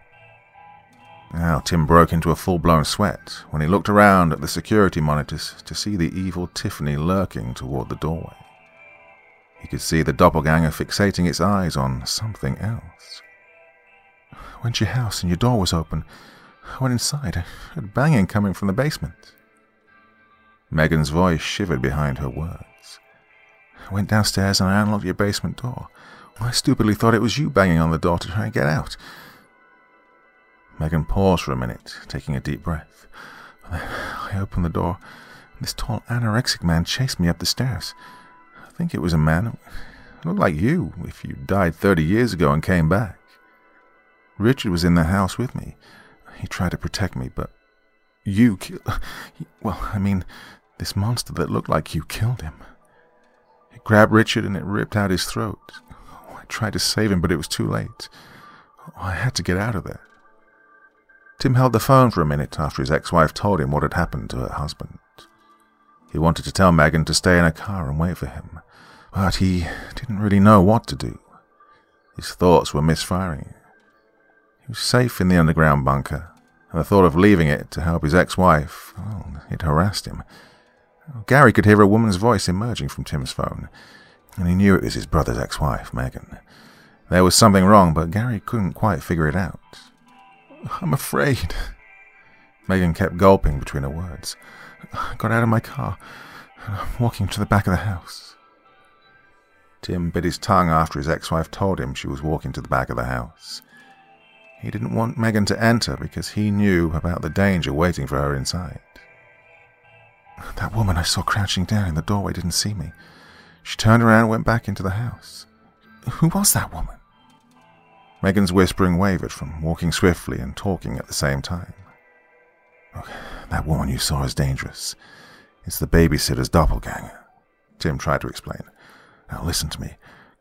Now Tim broke into a full-blown sweat when he looked around at the security monitors to see the evil Tiffany lurking toward the doorway. He could see the doppelganger fixating its eyes on something else. I went to your house and your door was open. I went inside. I heard banging coming from the basement. Megan's voice shivered behind her words. I went downstairs and I unlocked your basement door. I stupidly thought it was you banging on the door to try and get out. Megan paused for a minute, taking a deep breath. [sighs] I opened the door. And this tall anorexic man chased me up the stairs. I think it was a man. It looked like you, if you died 30 years ago and came back. Richard was in the house with me. He tried to protect me, but you killed. [sighs] Well, I mean, this monster that looked like you killed him. It grabbed Richard and it ripped out his throat. Oh, I tried to save him, but it was too late. Oh, I had to get out of there. Tim held the phone for a minute after his ex-wife told him what had happened to her husband. He wanted to tell Megan to stay in a car and wait for him, but he didn't really know what to do. His thoughts were misfiring. He was safe in the underground bunker, and the thought of leaving it to help his ex-wife, well, it harassed him. Gary could hear a woman's voice emerging from Tim's phone, and he knew it was his brother's ex-wife, Megan. There was something wrong, but Gary couldn't quite figure it out. I'm afraid. Megan kept gulping between her words. I got out of my car and I'm walking to the back of the house. Tim bit his tongue after his ex-wife told him she was walking to the back of the house. He didn't want Megan to enter because he knew about the danger waiting for her inside. That woman I saw crouching down in the doorway didn't see me. She turned around and went back into the house. Who was that woman? Megan's whispering wavered from walking swiftly and talking at the same time. That woman you saw is dangerous. It's the babysitter's doppelganger. Tim tried to explain. Now listen to me.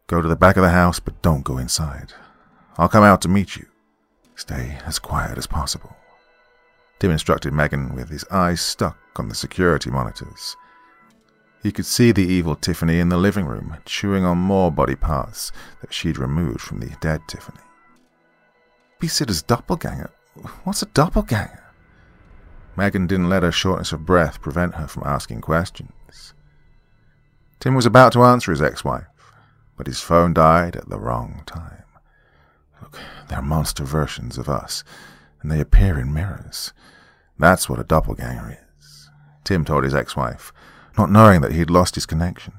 Go to the back of the house, but don't go inside. I'll come out to meet you. Stay as quiet as possible. Tim instructed Megan with his eyes stuck on the security monitors. He could see the evil Tiffany in the living room, chewing on more body parts that she'd removed from the dead Tiffany. Babysitter's doppelganger? What's a doppelganger? Megan didn't let her shortness of breath prevent her from asking questions. Tim was about to answer his ex-wife, but his phone died at the wrong time. Look, they're monster versions of us, and they appear in mirrors. That's what a doppelganger is, Tim told his ex-wife, not knowing that he'd lost his connection.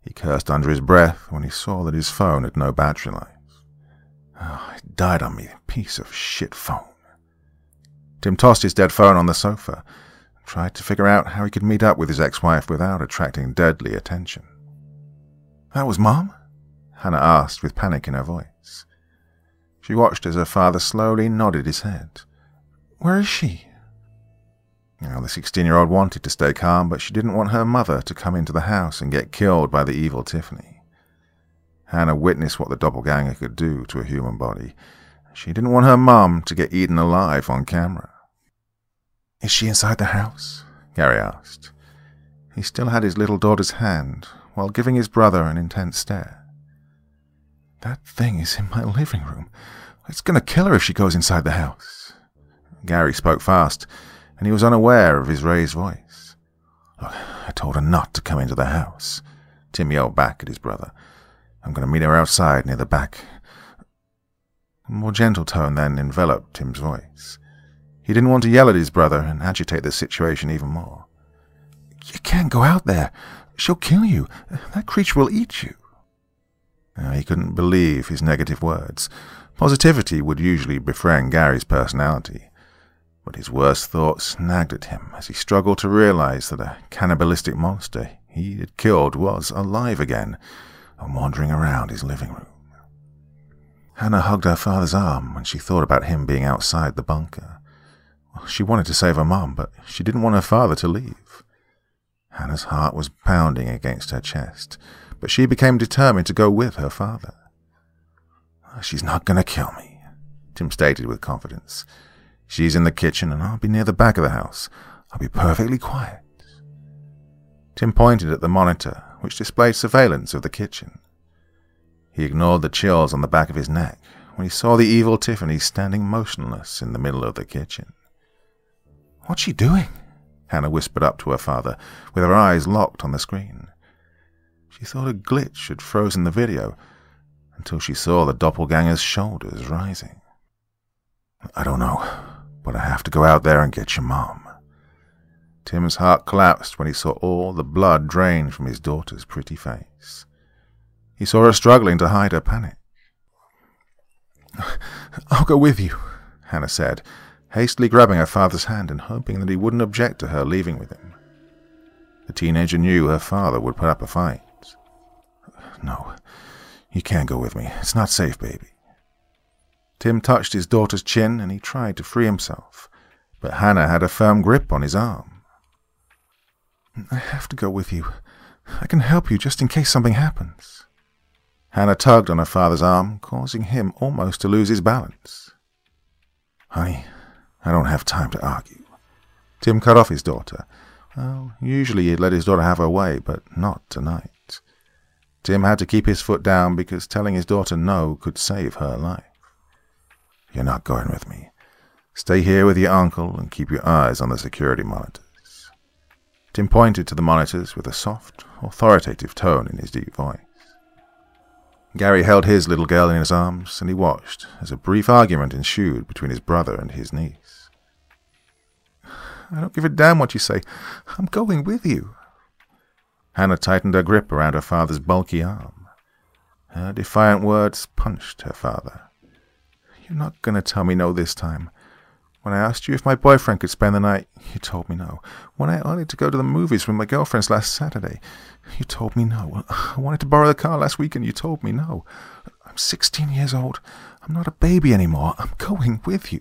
He cursed under his breath when he saw that his phone had no battery life. Oh, it died on me, piece of shit phone. Tim tossed his dead phone on the sofa and tried to figure out how he could meet up with his ex-wife without attracting deadly attention. That was Mom? Hannah asked with panic in her voice. She watched as her father slowly nodded his head. Where is she? Now, the 16-year-old wanted to stay calm, but she didn't want her mother to come into the house and get killed by the evil Tiffany. Hannah witnessed what the doppelganger could do to a human body. She didn't want her mum to get eaten alive on camera. Is she inside the house? Gary asked. He still had his little daughter's hand while giving his brother an intense stare. That thing is in my living room. It's going to kill her if she goes inside the house. Gary spoke fast, and he was unaware of his raised voice. Look, I told her not to come into the house. Tim yelled back at his brother. I'm going to meet her outside near the back. A more gentle tone then enveloped Tim's voice. He didn't want to yell at his brother and agitate the situation even more. You can't go out there. She'll kill you. That creature will eat you. Now, he couldn't believe his negative words. Positivity would usually befriend Gary's personality, but his worst thoughts nagged at him as he struggled to realize that a cannibalistic monster he had killed was alive again and wandering around his living room. Hannah hugged her father's arm when she thought about him being outside the bunker. She wanted to save her mom, but she didn't want her father to leave. Hannah's heart was pounding against her chest, but she became determined to go with her father. She's not going to kill me, Tim stated with confidence. She's in the kitchen, and I'll be near the back of the house. I'll be perfectly quiet. Tim pointed at the monitor which displayed surveillance of the kitchen. He ignored the chills on the back of his neck when he saw the evil Tiffany standing motionless in the middle of the kitchen. What's she doing? Hannah whispered up to her father, with her eyes locked on the screen. She thought a glitch had frozen the video until she saw the doppelganger's shoulders rising. I don't know, but I have to go out there and get your mom. Tim's heart collapsed when he saw all the blood drain from his daughter's pretty face. He saw her struggling to hide her panic. [laughs] I'll go with you, Hannah said, hastily grabbing her father's hand and hoping that he wouldn't object to her leaving with him. The teenager knew her father would put up a fight. No, you can't go with me. It's not safe, baby. Tim touched his daughter's chin and he tried to free himself, but Hannah had a firm grip on his arm. I have to go with you. I can help you just in case something happens. Hannah tugged on her father's arm, causing him almost to lose his balance. Honey, I don't have time to argue. Tim cut off his daughter. Well, usually he'd let his daughter have her way, but not tonight. Tim had to keep his foot down because telling his daughter no could save her life. You're not going with me. Stay here with your uncle and keep your eyes on the security monitors. Tim pointed to the monitors with a soft, authoritative tone in his deep voice. Gary held his little girl in his arms, and he watched as a brief argument ensued between his brother and his niece. I don't give a damn what you say. I'm going with you. Hannah tightened her grip around her father's bulky arm. Her defiant words punched her father. You're not going to tell me no this time. When I asked you if my boyfriend could spend the night, you told me no. When I wanted to go to the movies with my girlfriends last Saturday, you told me no. I wanted to borrow the car last week and you told me no. I'm 16 years old. I'm not a baby anymore. I'm going with you.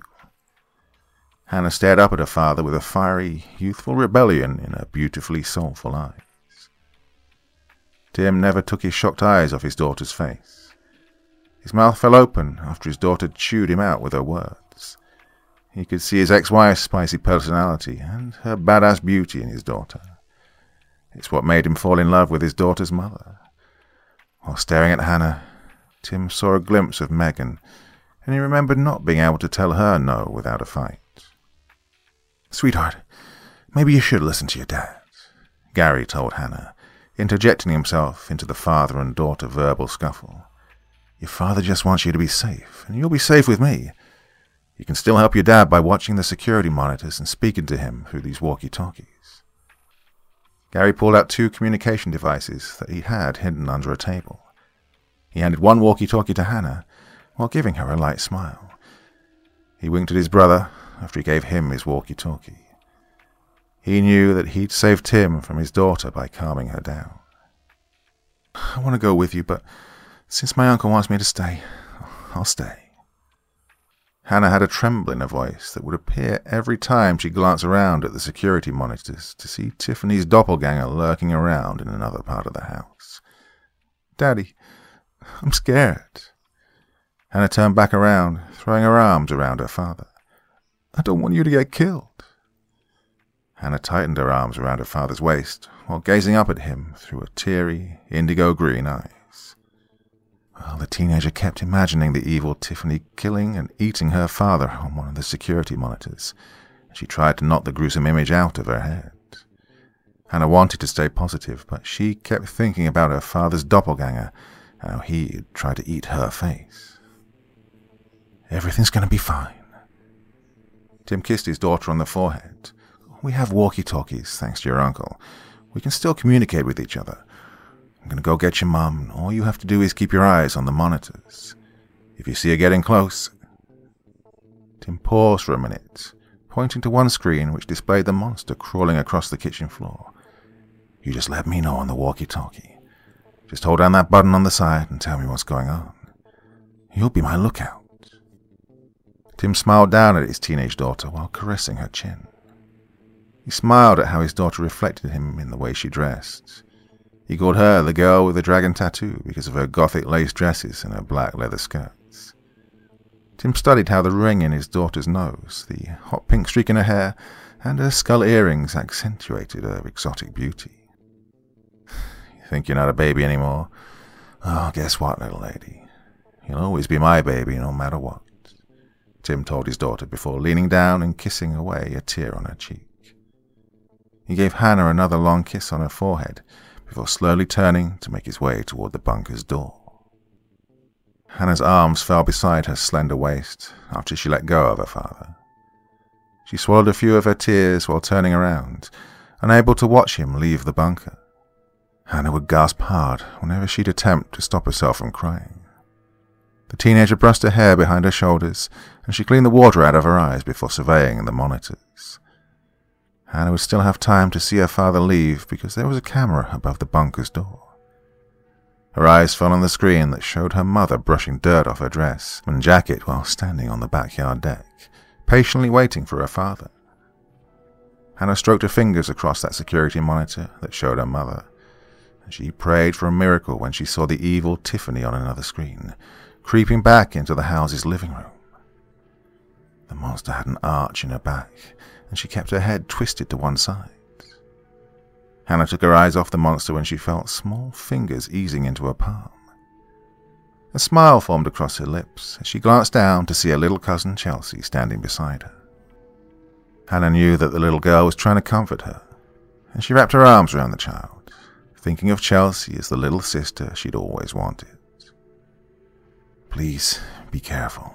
Hannah stared up at her father with a fiery, youthful rebellion in her beautifully soulful eyes. Tim never took his shocked eyes off his daughter's face. His mouth fell open after his daughter chewed him out with her words. He could see his ex-wife's spicy personality and her badass beauty in his daughter. It's what made him fall in love with his daughter's mother. While staring at Hannah, Tim saw a glimpse of Megan, and he remembered not being able to tell her no without a fight. Sweetheart, maybe you should listen to your dad, Gary told Hannah, interjecting himself into the father and daughter verbal scuffle. Your father just wants you to be safe, and you'll be safe with me. You can still help your dad by watching the security monitors and speaking to him through these walkie-talkies. Gary pulled out two communication devices that he had hidden under a table. He handed one walkie-talkie to Hannah while giving her a light smile. He winked at his brother after he gave him his walkie-talkie. He knew that he'd saved Tim from his daughter by calming her down. I want to go with you, but since my uncle wants me to stay, I'll stay. Hannah had a tremble in her voice that would appear every time she glanced around at the security monitors to see Tiffany's doppelganger lurking around in another part of the house. Daddy, I'm scared. Hannah turned back around, throwing her arms around her father. I don't want you to get killed. Hannah tightened her arms around her father's waist while gazing up at him through her teary, indigo green eyes. Well, the teenager kept imagining the evil Tiffany killing and eating her father on one of the security monitors. She tried to knock the gruesome image out of her head. Hannah wanted to stay positive, but she kept thinking about her father's doppelganger, how he'd tried to eat her face. Everything's going to be fine. Tim kissed his daughter on the forehead. We have walkie-talkies, thanks to your uncle. We can still communicate with each other. I'm going to go get your mom. All you have to do is keep your eyes on the monitors. If you see her getting close. Tim paused for a minute, pointing to one screen which displayed the monster crawling across the kitchen floor. You just let me know on the walkie-talkie. Just hold down that button on the side and tell me what's going on. You'll be my lookout. Tim smiled down at his teenage daughter while caressing her chin. He smiled at how his daughter reflected him in the way she dressed. He called her the girl with the dragon tattoo because of her gothic lace dresses and her black leather skirts. Tim studied how the ring in his daughter's nose, the hot pink streak in her hair, and her skull earrings accentuated her exotic beauty. [sighs] You think you're not a baby anymore? Oh, guess what, little lady? You'll always be my baby, no matter what. Tim told his daughter before leaning down and kissing away a tear on her cheek. He gave Hannah another long kiss on her forehead before slowly turning to make his way toward the bunker's door. Hannah's arms fell beside her slender waist after she let go of her father. She swallowed a few of her tears while turning around, unable to watch him leave the bunker. Hannah would gasp hard whenever she'd attempt to stop herself from crying. The teenager brushed her hair behind her shoulders, and she cleaned the water out of her eyes before surveying the monitors. Hannah would still have time to see her father leave because there was a camera above the bunker's door. Her eyes fell on the screen that showed her mother brushing dirt off her dress and jacket while standing on the backyard deck, patiently waiting for her father. Hannah stroked her fingers across that security monitor that showed her mother, and she prayed for a miracle when she saw the evil Tiffany on another screen, creeping back into the house's living room. The monster had an arch in her back, and she kept her head twisted to one side. Hannah took her eyes off the monster when she felt small fingers easing into her palm. A smile formed across her lips as she glanced down to see her little cousin Chelsea standing beside her. Hannah knew that the little girl was trying to comfort her, and she wrapped her arms around the child, thinking of Chelsea as the little sister she'd always wanted. Please be careful.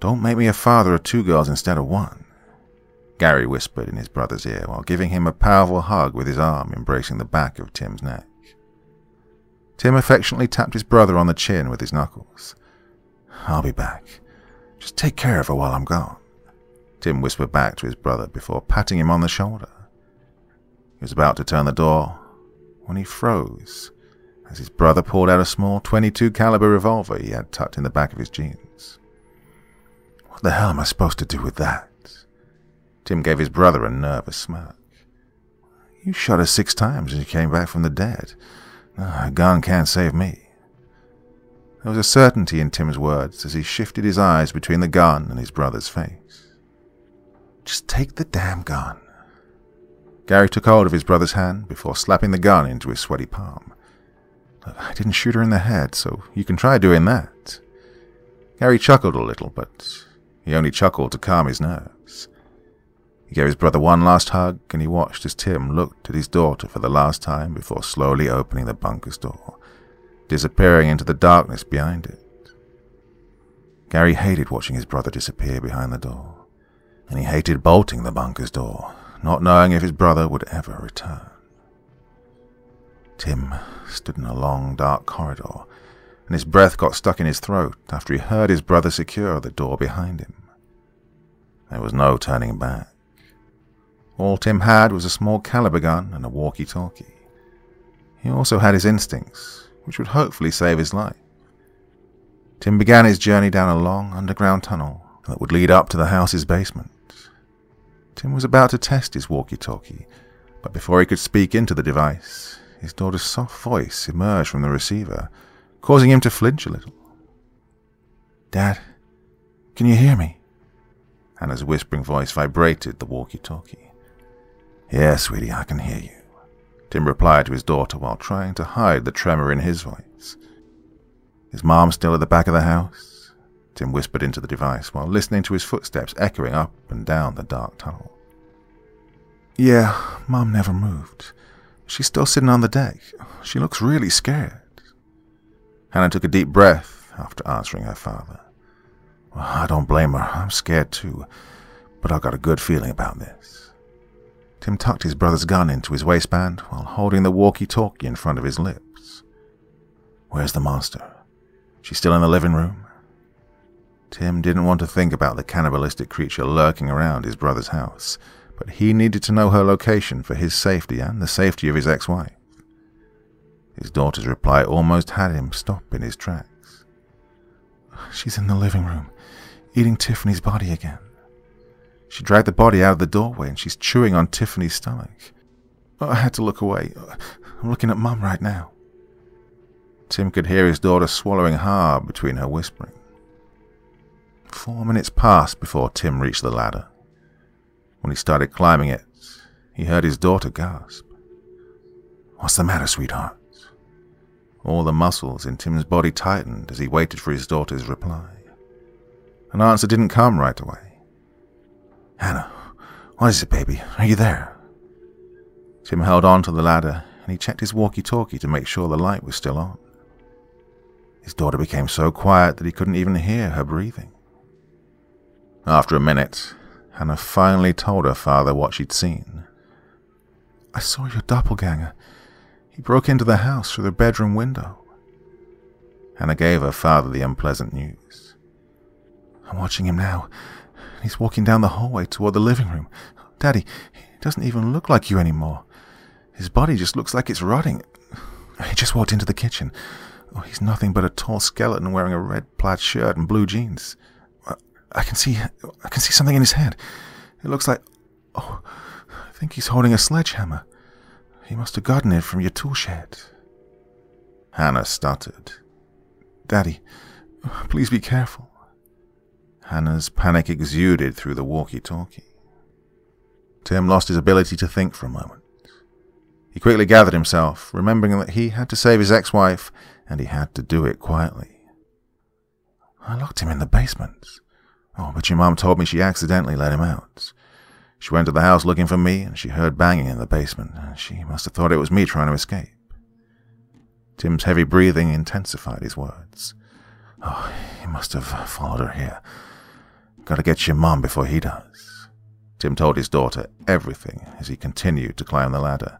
Don't make me a father of two girls instead of one. Gary whispered in his brother's ear while giving him a powerful hug with his arm embracing the back of Tim's neck. Tim affectionately tapped his brother on the chin with his knuckles. I'll be back. Just take care of her while I'm gone. Tim whispered back to his brother before patting him on the shoulder. He was about to turn the door when he froze as his brother pulled out a small 22 caliber revolver he had tucked in the back of his jeans. What the hell am I supposed to do with that? Tim gave his brother a nervous smirk. You shot her six times and you came back from the dead. Ah, a gun can't save me. There was a certainty in Tim's words as he shifted his eyes between the gun and his brother's face. Just take the damn gun. Gary took hold of his brother's hand before slapping the gun into his sweaty palm. I didn't shoot her in the head, so you can try doing that. Gary chuckled a little, but he only chuckled to calm his nerves. He gave his brother one last hug, and he watched as Tim looked at his daughter for the last time before slowly opening the bunker's door, disappearing into the darkness behind it. Gary hated watching his brother disappear behind the door, and he hated bolting the bunker's door, not knowing if his brother would ever return. Tim stood in a long, dark corridor, and his breath got stuck in his throat after he heard his brother secure the door behind him. There was no turning back. All Tim had was a small caliber gun and a walkie talkie. He also had his instincts, which would hopefully save his life. Tim began his journey down a long underground tunnel that would lead up to the house's basement. Tim was about to test his walkie talkie, but before he could speak into the device, his daughter's soft voice emerged from the receiver, causing him to flinch a little. Dad, can you hear me? Hannah's whispering voice vibrated the walkie Yes, sweetie, I can hear you. Tim replied to his daughter while trying to hide the tremor in his voice. Is Mom still at the back of the house? Tim whispered into the device while listening to his footsteps echoing up and down the dark tunnel. Yeah, Mom never moved. She's still sitting on the deck. She looks really scared. Hannah took a deep breath after answering her father. Well, I don't blame her. I'm scared too, but I've got a good feeling about this. Tim tucked his brother's gun into his waistband while holding the walkie talkie in front of his lips. Where's the monster? She's still in the living room? Tim didn't want to think about the cannibalistic creature lurking around his brother's house, but he needed to know her location for his safety and the safety of his ex wife. His daughter's reply almost had him stop in his tracks. She's in the living room, eating Tiffany's body again. She dragged the body out of the doorway and she's chewing on Tiffany's stomach. Oh, I had to look away. I'm looking at Mum right now. Tim could hear his daughter swallowing hard between her whispering. Four minutes passed before Tim reached the ladder. When he started climbing it, he heard his daughter gasp. What's the matter, sweetheart? All the muscles in Tim's body tightened as he waited for his daughter's reply. An answer didn't come right away. Hannah, what is it, baby? Are you there? Tim held on to the ladder and he checked his walkie talkie to make sure the light was still on. His daughter became so quiet that he couldn't even hear her breathing. After a minute, Hannah finally told her father what she'd seen. I saw your doppelganger. He broke into the house through the bedroom window. Hannah gave her father the unpleasant news. I'm watching him now. He's walking down the hallway toward the living room. Daddy, he doesn't even look like you anymore. His body just looks like it's rotting. He just walked into the kitchen. Oh, he's nothing but a tall skeleton wearing a red plaid shirt and blue jeans. I can see I can see something in his hand. It looks like oh I think he's holding a sledgehammer. He must have gotten it from your tool shed. Hannah stuttered. Daddy, please be careful. Hannah's panic exuded through the walkie talkie. Tim lost his ability to think for a moment. He quickly gathered himself, remembering that he had to save his ex wife and he had to do it quietly. I locked him in the basement. Oh, but your mom told me she accidentally let him out. She went to the house looking for me, and she heard banging in the basement. And she must have thought it was me trying to escape. Tim's heavy breathing intensified his words. Oh, he must have followed her here. Gotta get your mom before he does. Tim told his daughter everything as he continued to climb the ladder.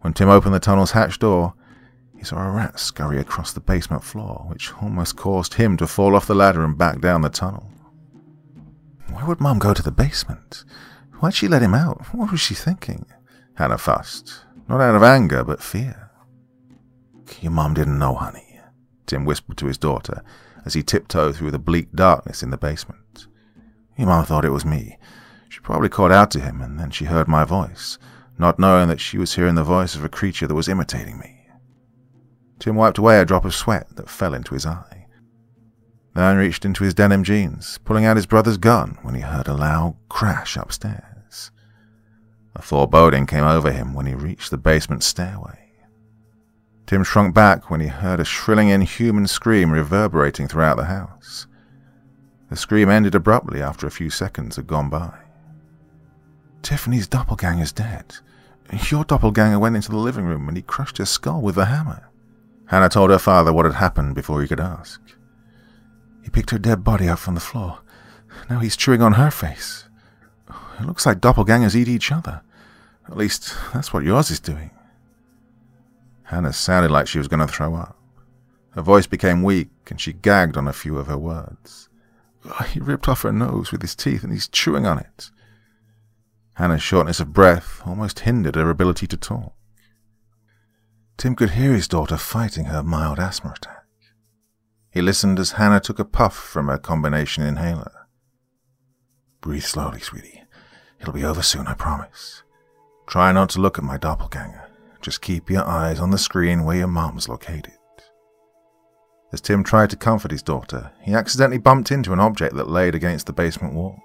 When Tim opened the tunnel's hatch door, he saw a rat scurry across the basement floor, which almost caused him to fall off the ladder and back down the tunnel. Why would Mom go to the basement? Why'd she let him out? What was she thinking? Hannah fussed, not out of anger, but fear. Your mom didn't know, honey, Tim whispered to his daughter as he tiptoed through the bleak darkness in the basement. Your mom thought it was me. She probably called out to him, and then she heard my voice, not knowing that she was hearing the voice of a creature that was imitating me. Tim wiped away a drop of sweat that fell into his eye. Then reached into his denim jeans, pulling out his brother's gun when he heard a loud crash upstairs. A foreboding came over him when he reached the basement stairway. Tim shrunk back when he heard a shrilling inhuman scream reverberating throughout the house. The scream ended abruptly after a few seconds had gone by. Tiffany's doppelganger's dead. Your doppelganger went into the living room and he crushed her skull with a hammer. Hannah told her father what had happened before he could ask. He picked her dead body up from the floor. Now he's chewing on her face. It looks like doppelgangers eat each other. At least, that's what yours is doing. Hannah sounded like she was going to throw up. Her voice became weak, and she gagged on a few of her words. He ripped off her nose with his teeth, and he's chewing on it. Hannah's shortness of breath almost hindered her ability to talk. Tim could hear his daughter fighting her mild asthma attack. He listened as Hannah took a puff from her combination inhaler. Breathe slowly, sweetie. It'll be over soon, I promise. Try not to look at my doppelganger. Just keep your eyes on the screen where your mom's located. As Tim tried to comfort his daughter, he accidentally bumped into an object that laid against the basement wall.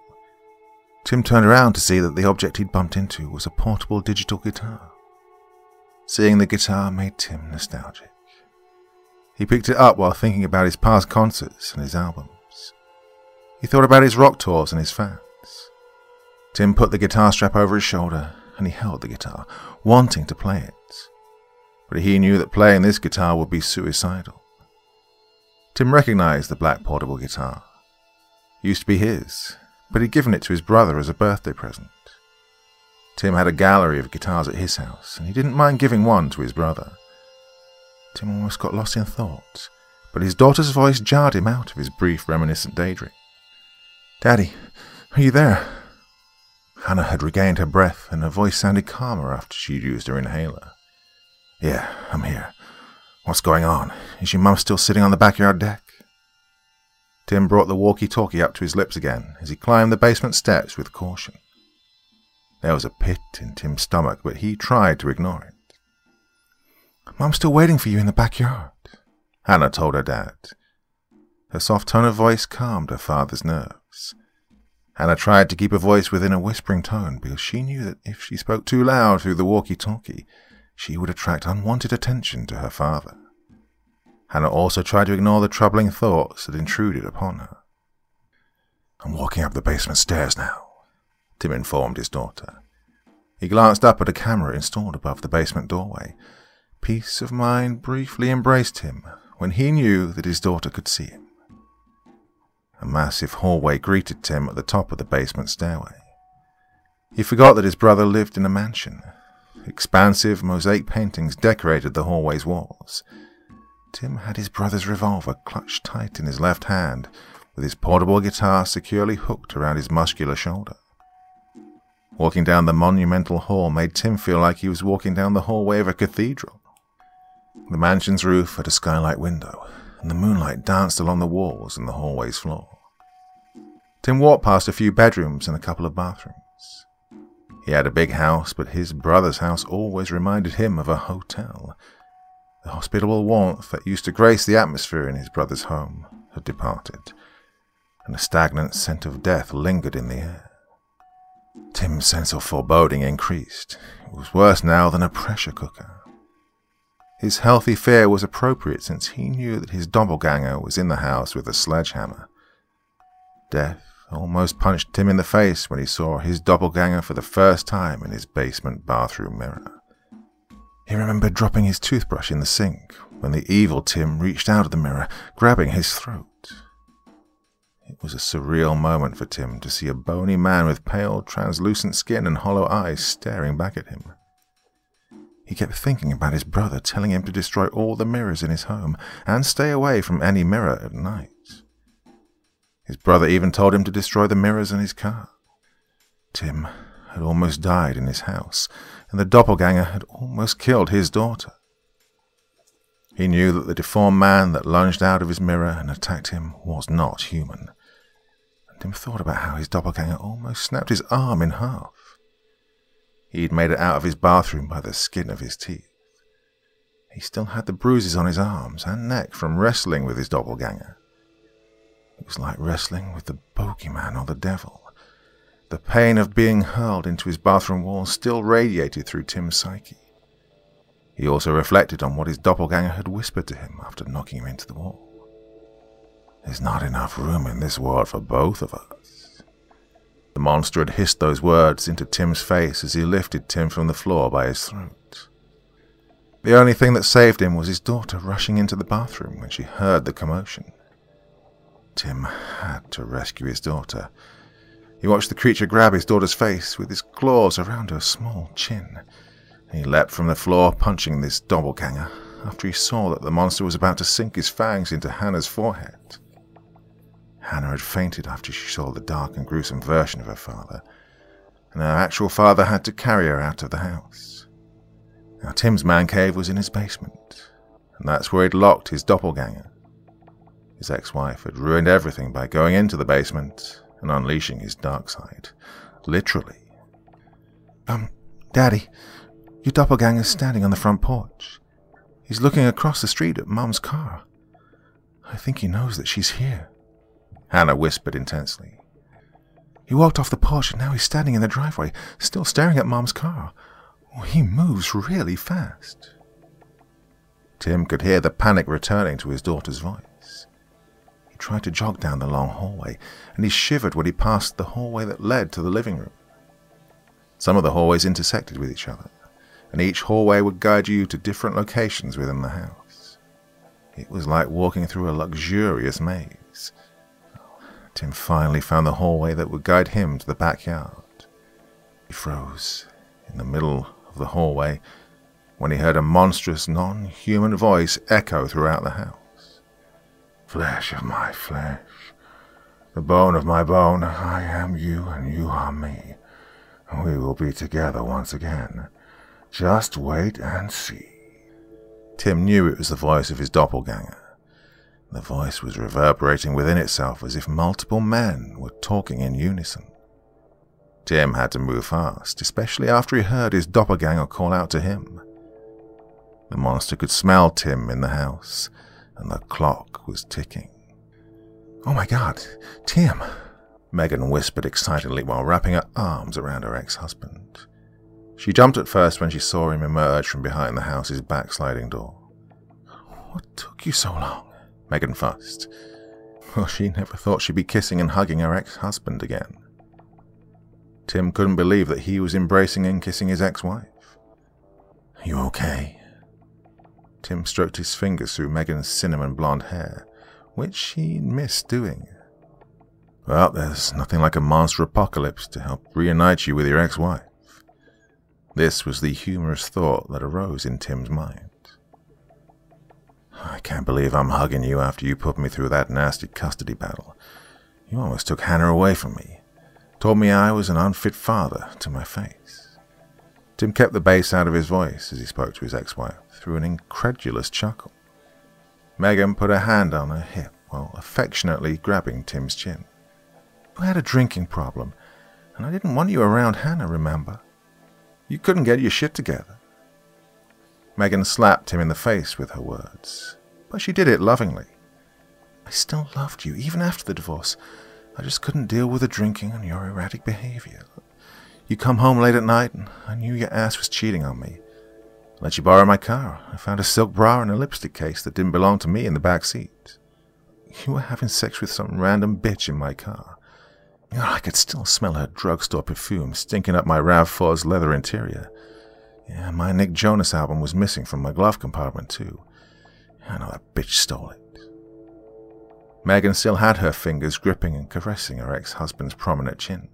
Tim turned around to see that the object he'd bumped into was a portable digital guitar. Seeing the guitar made Tim nostalgic. He picked it up while thinking about his past concerts and his albums. He thought about his rock tours and his fans. Tim put the guitar strap over his shoulder and he held the guitar, wanting to play it. But he knew that playing this guitar would be suicidal. Tim recognized the black portable guitar. It used to be his, but he'd given it to his brother as a birthday present. Tim had a gallery of guitars at his house, and he didn't mind giving one to his brother. Tim almost got lost in thought, but his daughter's voice jarred him out of his brief reminiscent daydream. Daddy, are you there? Hannah had regained her breath, and her voice sounded calmer after she'd used her inhaler. Yeah, I'm here. What's going on? Is your mum still sitting on the backyard deck? Tim brought the walkie talkie up to his lips again as he climbed the basement steps with caution. There was a pit in Tim's stomach, but he tried to ignore it. Mum's still waiting for you in the backyard, Hannah told her dad. Her soft tone of voice calmed her father's nerves. Hannah tried to keep her voice within a whispering tone because she knew that if she spoke too loud through the walkie talkie, she would attract unwanted attention to her father. Hannah also tried to ignore the troubling thoughts that intruded upon her. I'm walking up the basement stairs now, Tim informed his daughter. He glanced up at a camera installed above the basement doorway. Peace of mind briefly embraced him when he knew that his daughter could see him. A massive hallway greeted Tim at the top of the basement stairway. He forgot that his brother lived in a mansion. Expansive mosaic paintings decorated the hallway's walls. Tim had his brother's revolver clutched tight in his left hand, with his portable guitar securely hooked around his muscular shoulder. Walking down the monumental hall made Tim feel like he was walking down the hallway of a cathedral. The mansion's roof had a skylight window, and the moonlight danced along the walls and the hallway's floor. Tim walked past a few bedrooms and a couple of bathrooms. He had a big house, but his brother's house always reminded him of a hotel. The hospitable warmth that used to grace the atmosphere in his brother's home had departed, and a stagnant scent of death lingered in the air. Tim's sense of foreboding increased. It was worse now than a pressure cooker. His healthy fear was appropriate since he knew that his doppelganger was in the house with a sledgehammer. Death almost punched Tim in the face when he saw his doppelganger for the first time in his basement bathroom mirror. He remembered dropping his toothbrush in the sink when the evil Tim reached out of the mirror, grabbing his throat. It was a surreal moment for Tim to see a bony man with pale, translucent skin and hollow eyes staring back at him. He kept thinking about his brother telling him to destroy all the mirrors in his home and stay away from any mirror at night. His brother even told him to destroy the mirrors in his car. Tim had almost died in his house, and the doppelganger had almost killed his daughter. He knew that the deformed man that lunged out of his mirror and attacked him was not human. And Tim thought about how his doppelganger almost snapped his arm in half. He'd made it out of his bathroom by the skin of his teeth. He still had the bruises on his arms and neck from wrestling with his doppelganger. It was like wrestling with the bogeyman or the devil. The pain of being hurled into his bathroom wall still radiated through Tim's psyche. He also reflected on what his doppelganger had whispered to him after knocking him into the wall. There's not enough room in this world for both of us. The monster had hissed those words into Tim's face as he lifted Tim from the floor by his throat. The only thing that saved him was his daughter rushing into the bathroom when she heard the commotion. Tim had to rescue his daughter. He watched the creature grab his daughter's face with his claws around her small chin. He leapt from the floor, punching this doppelganger, after he saw that the monster was about to sink his fangs into Hannah's forehead. Hannah had fainted after she saw the dark and gruesome version of her father, and her actual father had to carry her out of the house. Now, Tim's man cave was in his basement, and that's where he'd locked his doppelganger. His ex wife had ruined everything by going into the basement and unleashing his dark side. Literally. Um, Daddy, your doppelganger's standing on the front porch. He's looking across the street at Mum's car. I think he knows that she's here. Hannah whispered intensely. He walked off the porch and now he's standing in the driveway, still staring at Mom's car. Oh, he moves really fast. Tim could hear the panic returning to his daughter's voice. Tried to jog down the long hallway, and he shivered when he passed the hallway that led to the living room. Some of the hallways intersected with each other, and each hallway would guide you to different locations within the house. It was like walking through a luxurious maze. Tim finally found the hallway that would guide him to the backyard. He froze in the middle of the hallway when he heard a monstrous, non human voice echo throughout the house. Flesh of my flesh, the bone of my bone, I am you and you are me. We will be together once again. Just wait and see. Tim knew it was the voice of his doppelganger. The voice was reverberating within itself as if multiple men were talking in unison. Tim had to move fast, especially after he heard his doppelganger call out to him. The monster could smell Tim in the house, and the clock was ticking. Oh my god, Tim! Megan whispered excitedly while wrapping her arms around her ex husband. She jumped at first when she saw him emerge from behind the house's backsliding door. What took you so long? Megan fussed. Well, she never thought she'd be kissing and hugging her ex husband again. Tim couldn't believe that he was embracing and kissing his ex wife. You okay? Tim stroked his fingers through Megan's cinnamon blonde hair, which he missed doing. Well, there's nothing like a monster apocalypse to help reunite you with your ex wife. This was the humorous thought that arose in Tim's mind. I can't believe I'm hugging you after you put me through that nasty custody battle. You almost took Hannah away from me. Told me I was an unfit father to my face. Tim kept the bass out of his voice as he spoke to his ex-wife through an incredulous chuckle. Megan put her hand on her hip while affectionately grabbing Tim's chin. You had a drinking problem, and I didn't want you around Hannah, remember? You couldn't get your shit together. Megan slapped him in the face with her words, but she did it lovingly. I still loved you, even after the divorce. I just couldn't deal with the drinking and your erratic behavior. You come home late at night, and I knew your ass was cheating on me. I let you borrow my car. I found a silk bra and a lipstick case that didn't belong to me in the back seat. You were having sex with some random bitch in my car. I could still smell her drugstore perfume stinking up my RAV4's leather interior. Yeah, my Nick Jonas album was missing from my glove compartment, too. I know that bitch stole it. Megan still had her fingers gripping and caressing her ex husband's prominent chin.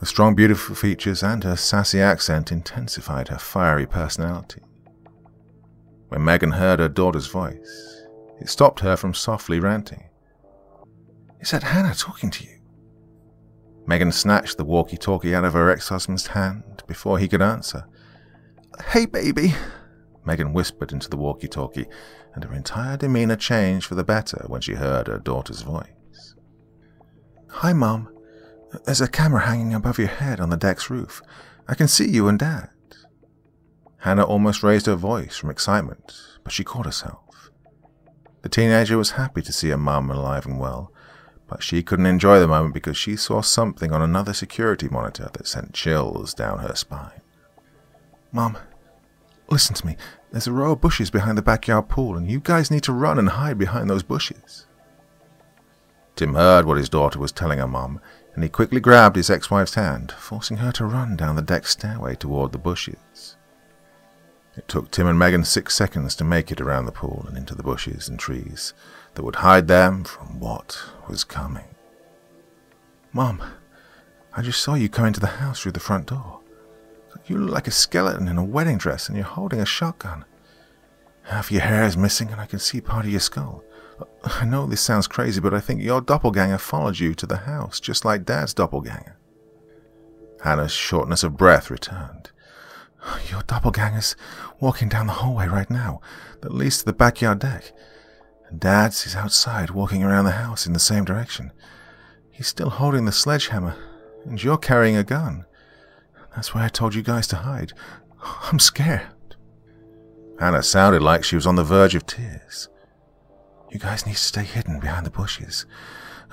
The strong, beautiful features and her sassy accent intensified her fiery personality. When Megan heard her daughter's voice, it stopped her from softly ranting. Is that Hannah talking to you? Megan snatched the walkie talkie out of her ex husband's hand before he could answer. Hey, baby, Megan whispered into the walkie talkie, and her entire demeanor changed for the better when she heard her daughter's voice. Hi, Mom. There's a camera hanging above your head on the deck's roof. I can see you and Dad. Hannah almost raised her voice from excitement, but she caught herself. The teenager was happy to see her mum alive and well, but she couldn't enjoy the moment because she saw something on another security monitor that sent chills down her spine. Mom, listen to me. There's a row of bushes behind the backyard pool, and you guys need to run and hide behind those bushes. Tim heard what his daughter was telling her mom, and he quickly grabbed his ex-wife's hand, forcing her to run down the deck stairway toward the bushes. It took Tim and Megan six seconds to make it around the pool and into the bushes and trees that would hide them from what was coming. Mom, I just saw you come into the house through the front door. You look like a skeleton in a wedding dress and you're holding a shotgun. Half your hair is missing and I can see part of your skull. I know this sounds crazy, but I think your doppelganger followed you to the house, just like Dad's doppelganger. Hannah's shortness of breath returned. Your doppelganger's walking down the hallway right now, that leads to the backyard deck. And Dad's is outside, walking around the house in the same direction. He's still holding the sledgehammer, and you're carrying a gun. That's why I told you guys to hide. I'm scared. Hannah sounded like she was on the verge of tears. You guys need to stay hidden behind the bushes.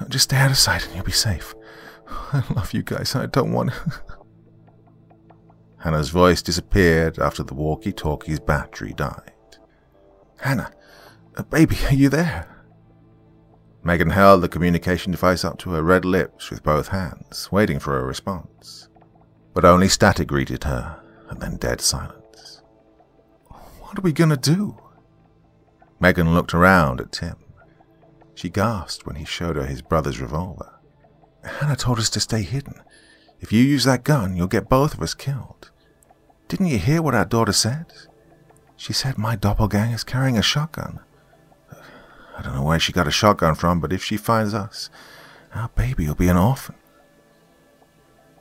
Just stay out of sight and you'll be safe. [laughs] I love you guys. I don't want. [laughs] Hannah's voice disappeared after the walkie talkie's battery died. Hannah, uh, baby, are you there? Megan held the communication device up to her red lips with both hands, waiting for a response. But only static greeted her, and then dead silence. What are we gonna do? Megan looked around at Tim. She gasped when he showed her his brother's revolver. Hannah told us to stay hidden. If you use that gun, you'll get both of us killed. Didn't you hear what our daughter said? She said my doppelganger's carrying a shotgun. I don't know where she got a shotgun from, but if she finds us, our baby will be an orphan.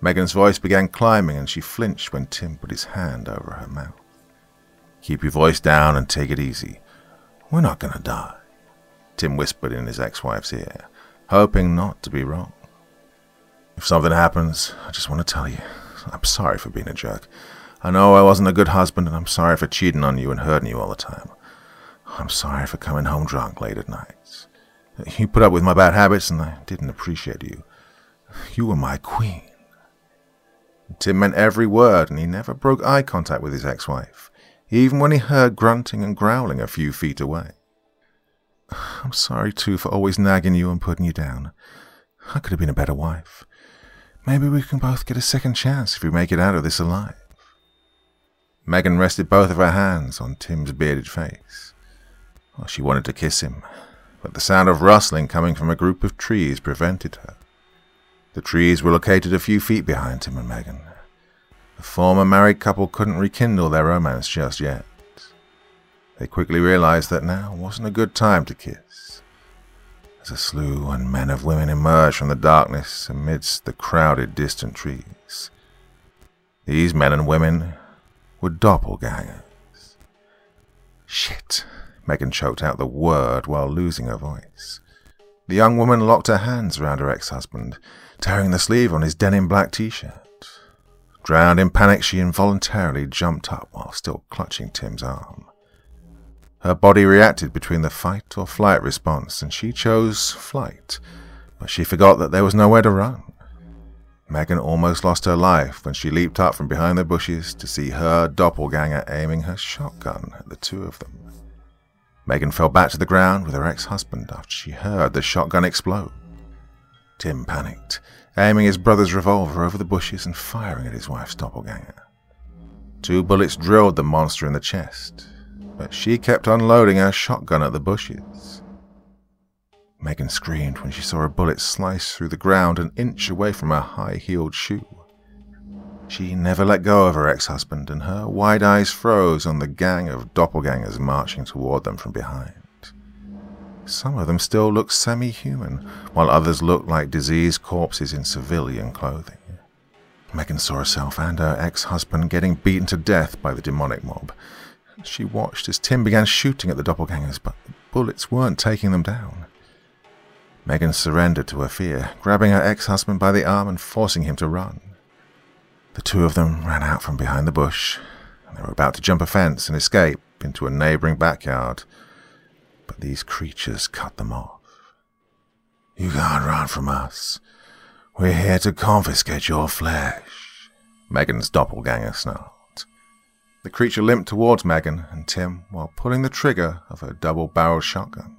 Megan's voice began climbing and she flinched when Tim put his hand over her mouth. Keep your voice down and take it easy. We're not going to die, Tim whispered in his ex-wife's ear, hoping not to be wrong. If something happens, I just want to tell you, I'm sorry for being a jerk. I know I wasn't a good husband, and I'm sorry for cheating on you and hurting you all the time. I'm sorry for coming home drunk late at nights. You put up with my bad habits, and I didn't appreciate you. You were my queen. Tim meant every word, and he never broke eye contact with his ex-wife, even when he heard grunting and growling a few feet away. [sighs] I'm sorry too for always nagging you and putting you down. I could have been a better wife. Maybe we can both get a second chance if we make it out of this alive. Megan rested both of her hands on Tim's bearded face. Well, she wanted to kiss him, but the sound of rustling coming from a group of trees prevented her. The trees were located a few feet behind Tim and Megan. The former married couple couldn't rekindle their romance just yet. They quickly realized that now wasn't a good time to kiss. As a slew and men of women emerged from the darkness amidst the crowded distant trees. These men and women were doppelgangers. Shit, Megan choked out the word while losing her voice. The young woman locked her hands around her ex-husband, tearing the sleeve on his denim black t-shirt. Drowned in panic, she involuntarily jumped up while still clutching Tim's arm. Her body reacted between the fight or flight response, and she chose flight, but she forgot that there was nowhere to run. Megan almost lost her life when she leaped up from behind the bushes to see her doppelganger aiming her shotgun at the two of them. Megan fell back to the ground with her ex-husband after she heard the shotgun explode. Tim panicked, aiming his brother's revolver over the bushes and firing at his wife's doppelganger. Two bullets drilled the monster in the chest, but she kept unloading her shotgun at the bushes. Megan screamed when she saw a bullet slice through the ground an inch away from her high-heeled shoe. She never let go of her ex-husband, and her wide eyes froze on the gang of doppelgangers marching toward them from behind. Some of them still looked semi-human, while others looked like diseased corpses in civilian clothing. Megan saw herself and her ex-husband getting beaten to death by the demonic mob. She watched as Tim began shooting at the doppelgangers, but the bullets weren't taking them down. Megan surrendered to her fear, grabbing her ex-husband by the arm and forcing him to run. The two of them ran out from behind the bush. and They were about to jump a fence and escape into a neighboring backyard, but these creatures cut them off. You can't run from us. We're here to confiscate your flesh, Megan's doppelganger snarled. The creature limped towards Megan and Tim while pulling the trigger of her double-barreled shotgun.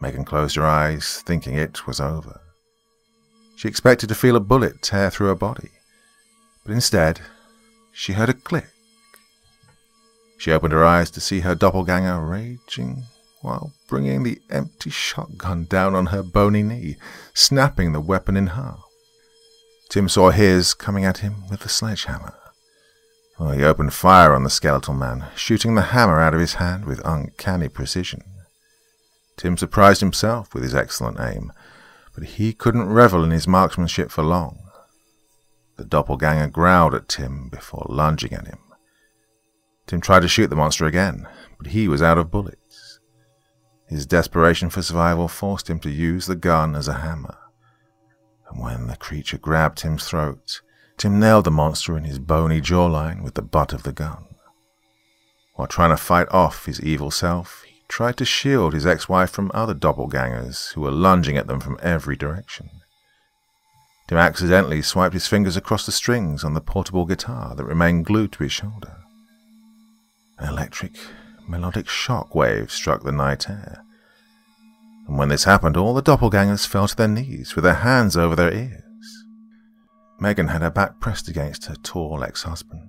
Megan closed her eyes, thinking it was over. She expected to feel a bullet tear through her body, but instead, she heard a click. She opened her eyes to see her doppelganger raging while bringing the empty shotgun down on her bony knee, snapping the weapon in half. Tim saw his coming at him with the sledgehammer. Well, he opened fire on the skeletal man, shooting the hammer out of his hand with uncanny precision. Tim surprised himself with his excellent aim, but he couldn't revel in his marksmanship for long. The doppelganger growled at Tim before lunging at him. Tim tried to shoot the monster again, but he was out of bullets. His desperation for survival forced him to use the gun as a hammer. And when the creature grabbed Tim's throat, Tim nailed the monster in his bony jawline with the butt of the gun. While trying to fight off his evil self, he tried to shield his ex-wife from other doppelgangers who were lunging at them from every direction. Tim accidentally swiped his fingers across the strings on the portable guitar that remained glued to his shoulder. An electric, melodic shock wave struck the night air. And when this happened, all the doppelgangers fell to their knees with their hands over their ears. Megan had her back pressed against her tall ex-husband.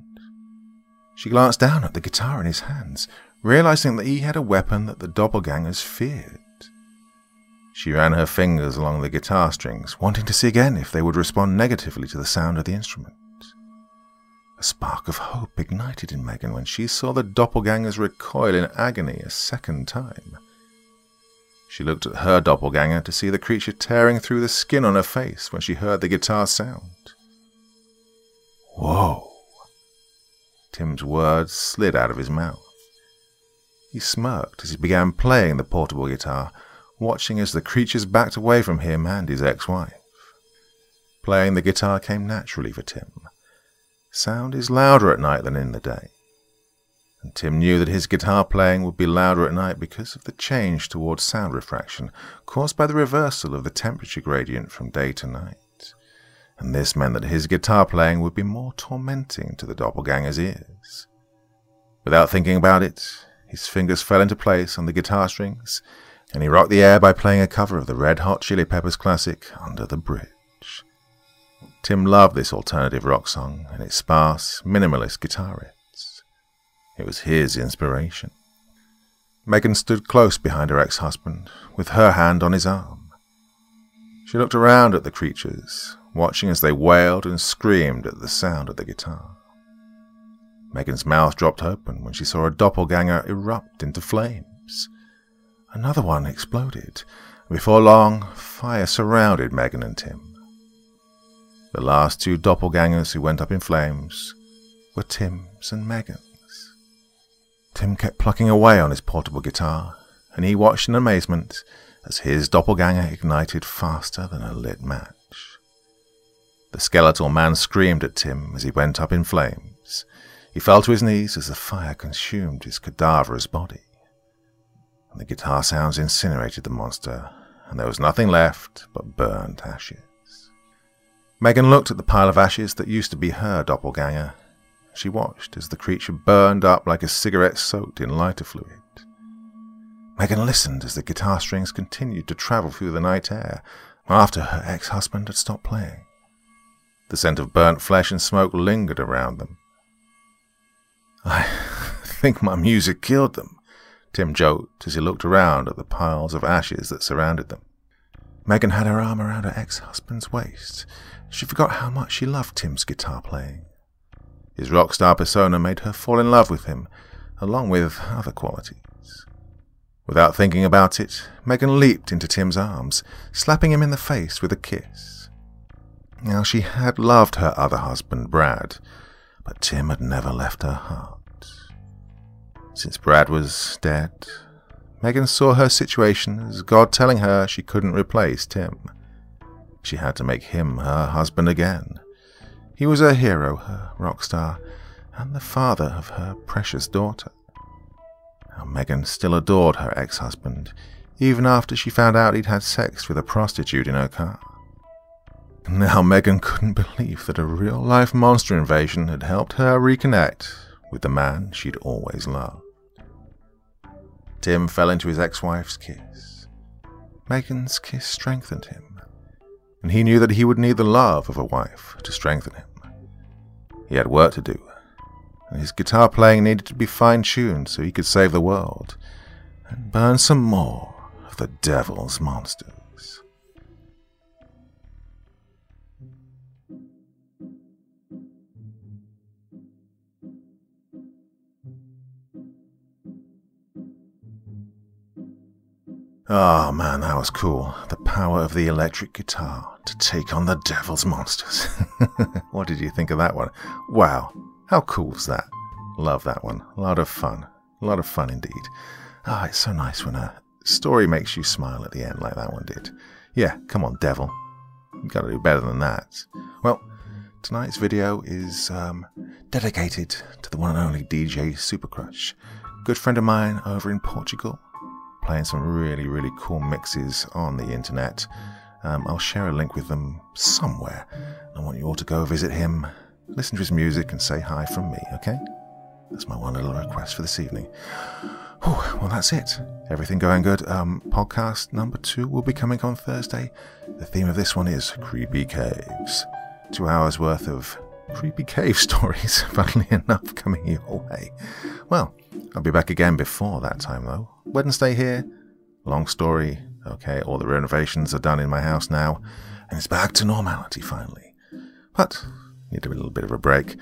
She glanced down at the guitar in his hands, realizing that he had a weapon that the doppelgangers feared. She ran her fingers along the guitar strings, wanting to see again if they would respond negatively to the sound of the instrument. A spark of hope ignited in Megan when she saw the doppelgangers recoil in agony a second time. She looked at her doppelganger to see the creature tearing through the skin on her face when she heard the guitar sound. Whoa! Tim's words slid out of his mouth. He smirked as he began playing the portable guitar, watching as the creatures backed away from him and his ex-wife. Playing the guitar came naturally for Tim. Sound is louder at night than in the day. And Tim knew that his guitar playing would be louder at night because of the change towards sound refraction caused by the reversal of the temperature gradient from day to night. And this meant that his guitar playing would be more tormenting to the doppelganger's ears. Without thinking about it, his fingers fell into place on the guitar strings, and he rocked the air by playing a cover of the Red Hot Chili Peppers classic, Under the Bridge. Tim loved this alternative rock song and its sparse, minimalist guitar riffs. It was his inspiration. Megan stood close behind her ex husband, with her hand on his arm. She looked around at the creatures, watching as they wailed and screamed at the sound of the guitar. Megan's mouth dropped open when she saw a doppelganger erupt into flames. Another one exploded. Before long, fire surrounded Megan and Tim. The last two doppelgangers who went up in flames were Tim's and Megan's. Tim kept plucking away on his portable guitar, and he watched in amazement as his doppelganger ignited faster than a lit match. The skeletal man screamed at Tim as he went up in flames. He fell to his knees as the fire consumed his cadaverous body. And the guitar sounds incinerated the monster, and there was nothing left but burnt ashes. Megan looked at the pile of ashes that used to be her doppelganger. She watched as the creature burned up like a cigarette soaked in lighter fluid. Megan listened as the guitar strings continued to travel through the night air after her ex husband had stopped playing. The scent of burnt flesh and smoke lingered around them. I [laughs] think my music killed them, Tim joked as he looked around at the piles of ashes that surrounded them. Megan had her arm around her ex husband's waist. She forgot how much she loved Tim's guitar playing. His rock star persona made her fall in love with him, along with other qualities. Without thinking about it, Megan leaped into Tim's arms, slapping him in the face with a kiss. Now, she had loved her other husband, Brad, but Tim had never left her heart. Since Brad was dead, Megan saw her situation as God telling her she couldn't replace Tim. She had to make him her husband again. He was her hero, her rock star, and the father of her precious daughter. Now, Megan still adored her ex husband, even after she found out he'd had sex with a prostitute in her car. Now Megan couldn't believe that a real life monster invasion had helped her reconnect with the man she'd always loved. Tim fell into his ex wife's kiss. Megan's kiss strengthened him, and he knew that he would need the love of a wife to strengthen him. He had work to do, and his guitar playing needed to be fine tuned so he could save the world and burn some more of the devil's monsters. Oh man, that was cool. The power of the electric guitar to take on the devil's monsters. [laughs] what did you think of that one? Wow, how cool was that? Love that one. A lot of fun. A lot of fun indeed. Ah, oh, it's so nice when a story makes you smile at the end like that one did. Yeah, come on, devil. You gotta do better than that. Well, tonight's video is um, dedicated to the one and only DJ Supercrush, good friend of mine over in Portugal playing some really, really cool mixes on the internet. Um, I'll share a link with them somewhere. I want you all to go visit him, listen to his music, and say hi from me, okay? That's my one little request for this evening. Whew, well, that's it. Everything going good. Um, podcast number two will be coming on Thursday. The theme of this one is creepy caves. Two hours worth of creepy cave [laughs] stories, [laughs] funnily enough, coming your way. Well, I'll be back again before that time, though. Wednesday here. Long story. Okay, all the renovations are done in my house now, and it's back to normality finally. But need a little bit of a break.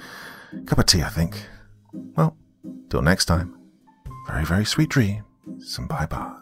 Cup of tea, I think. Well, till next time. Very, very sweet dreams, and bye bye.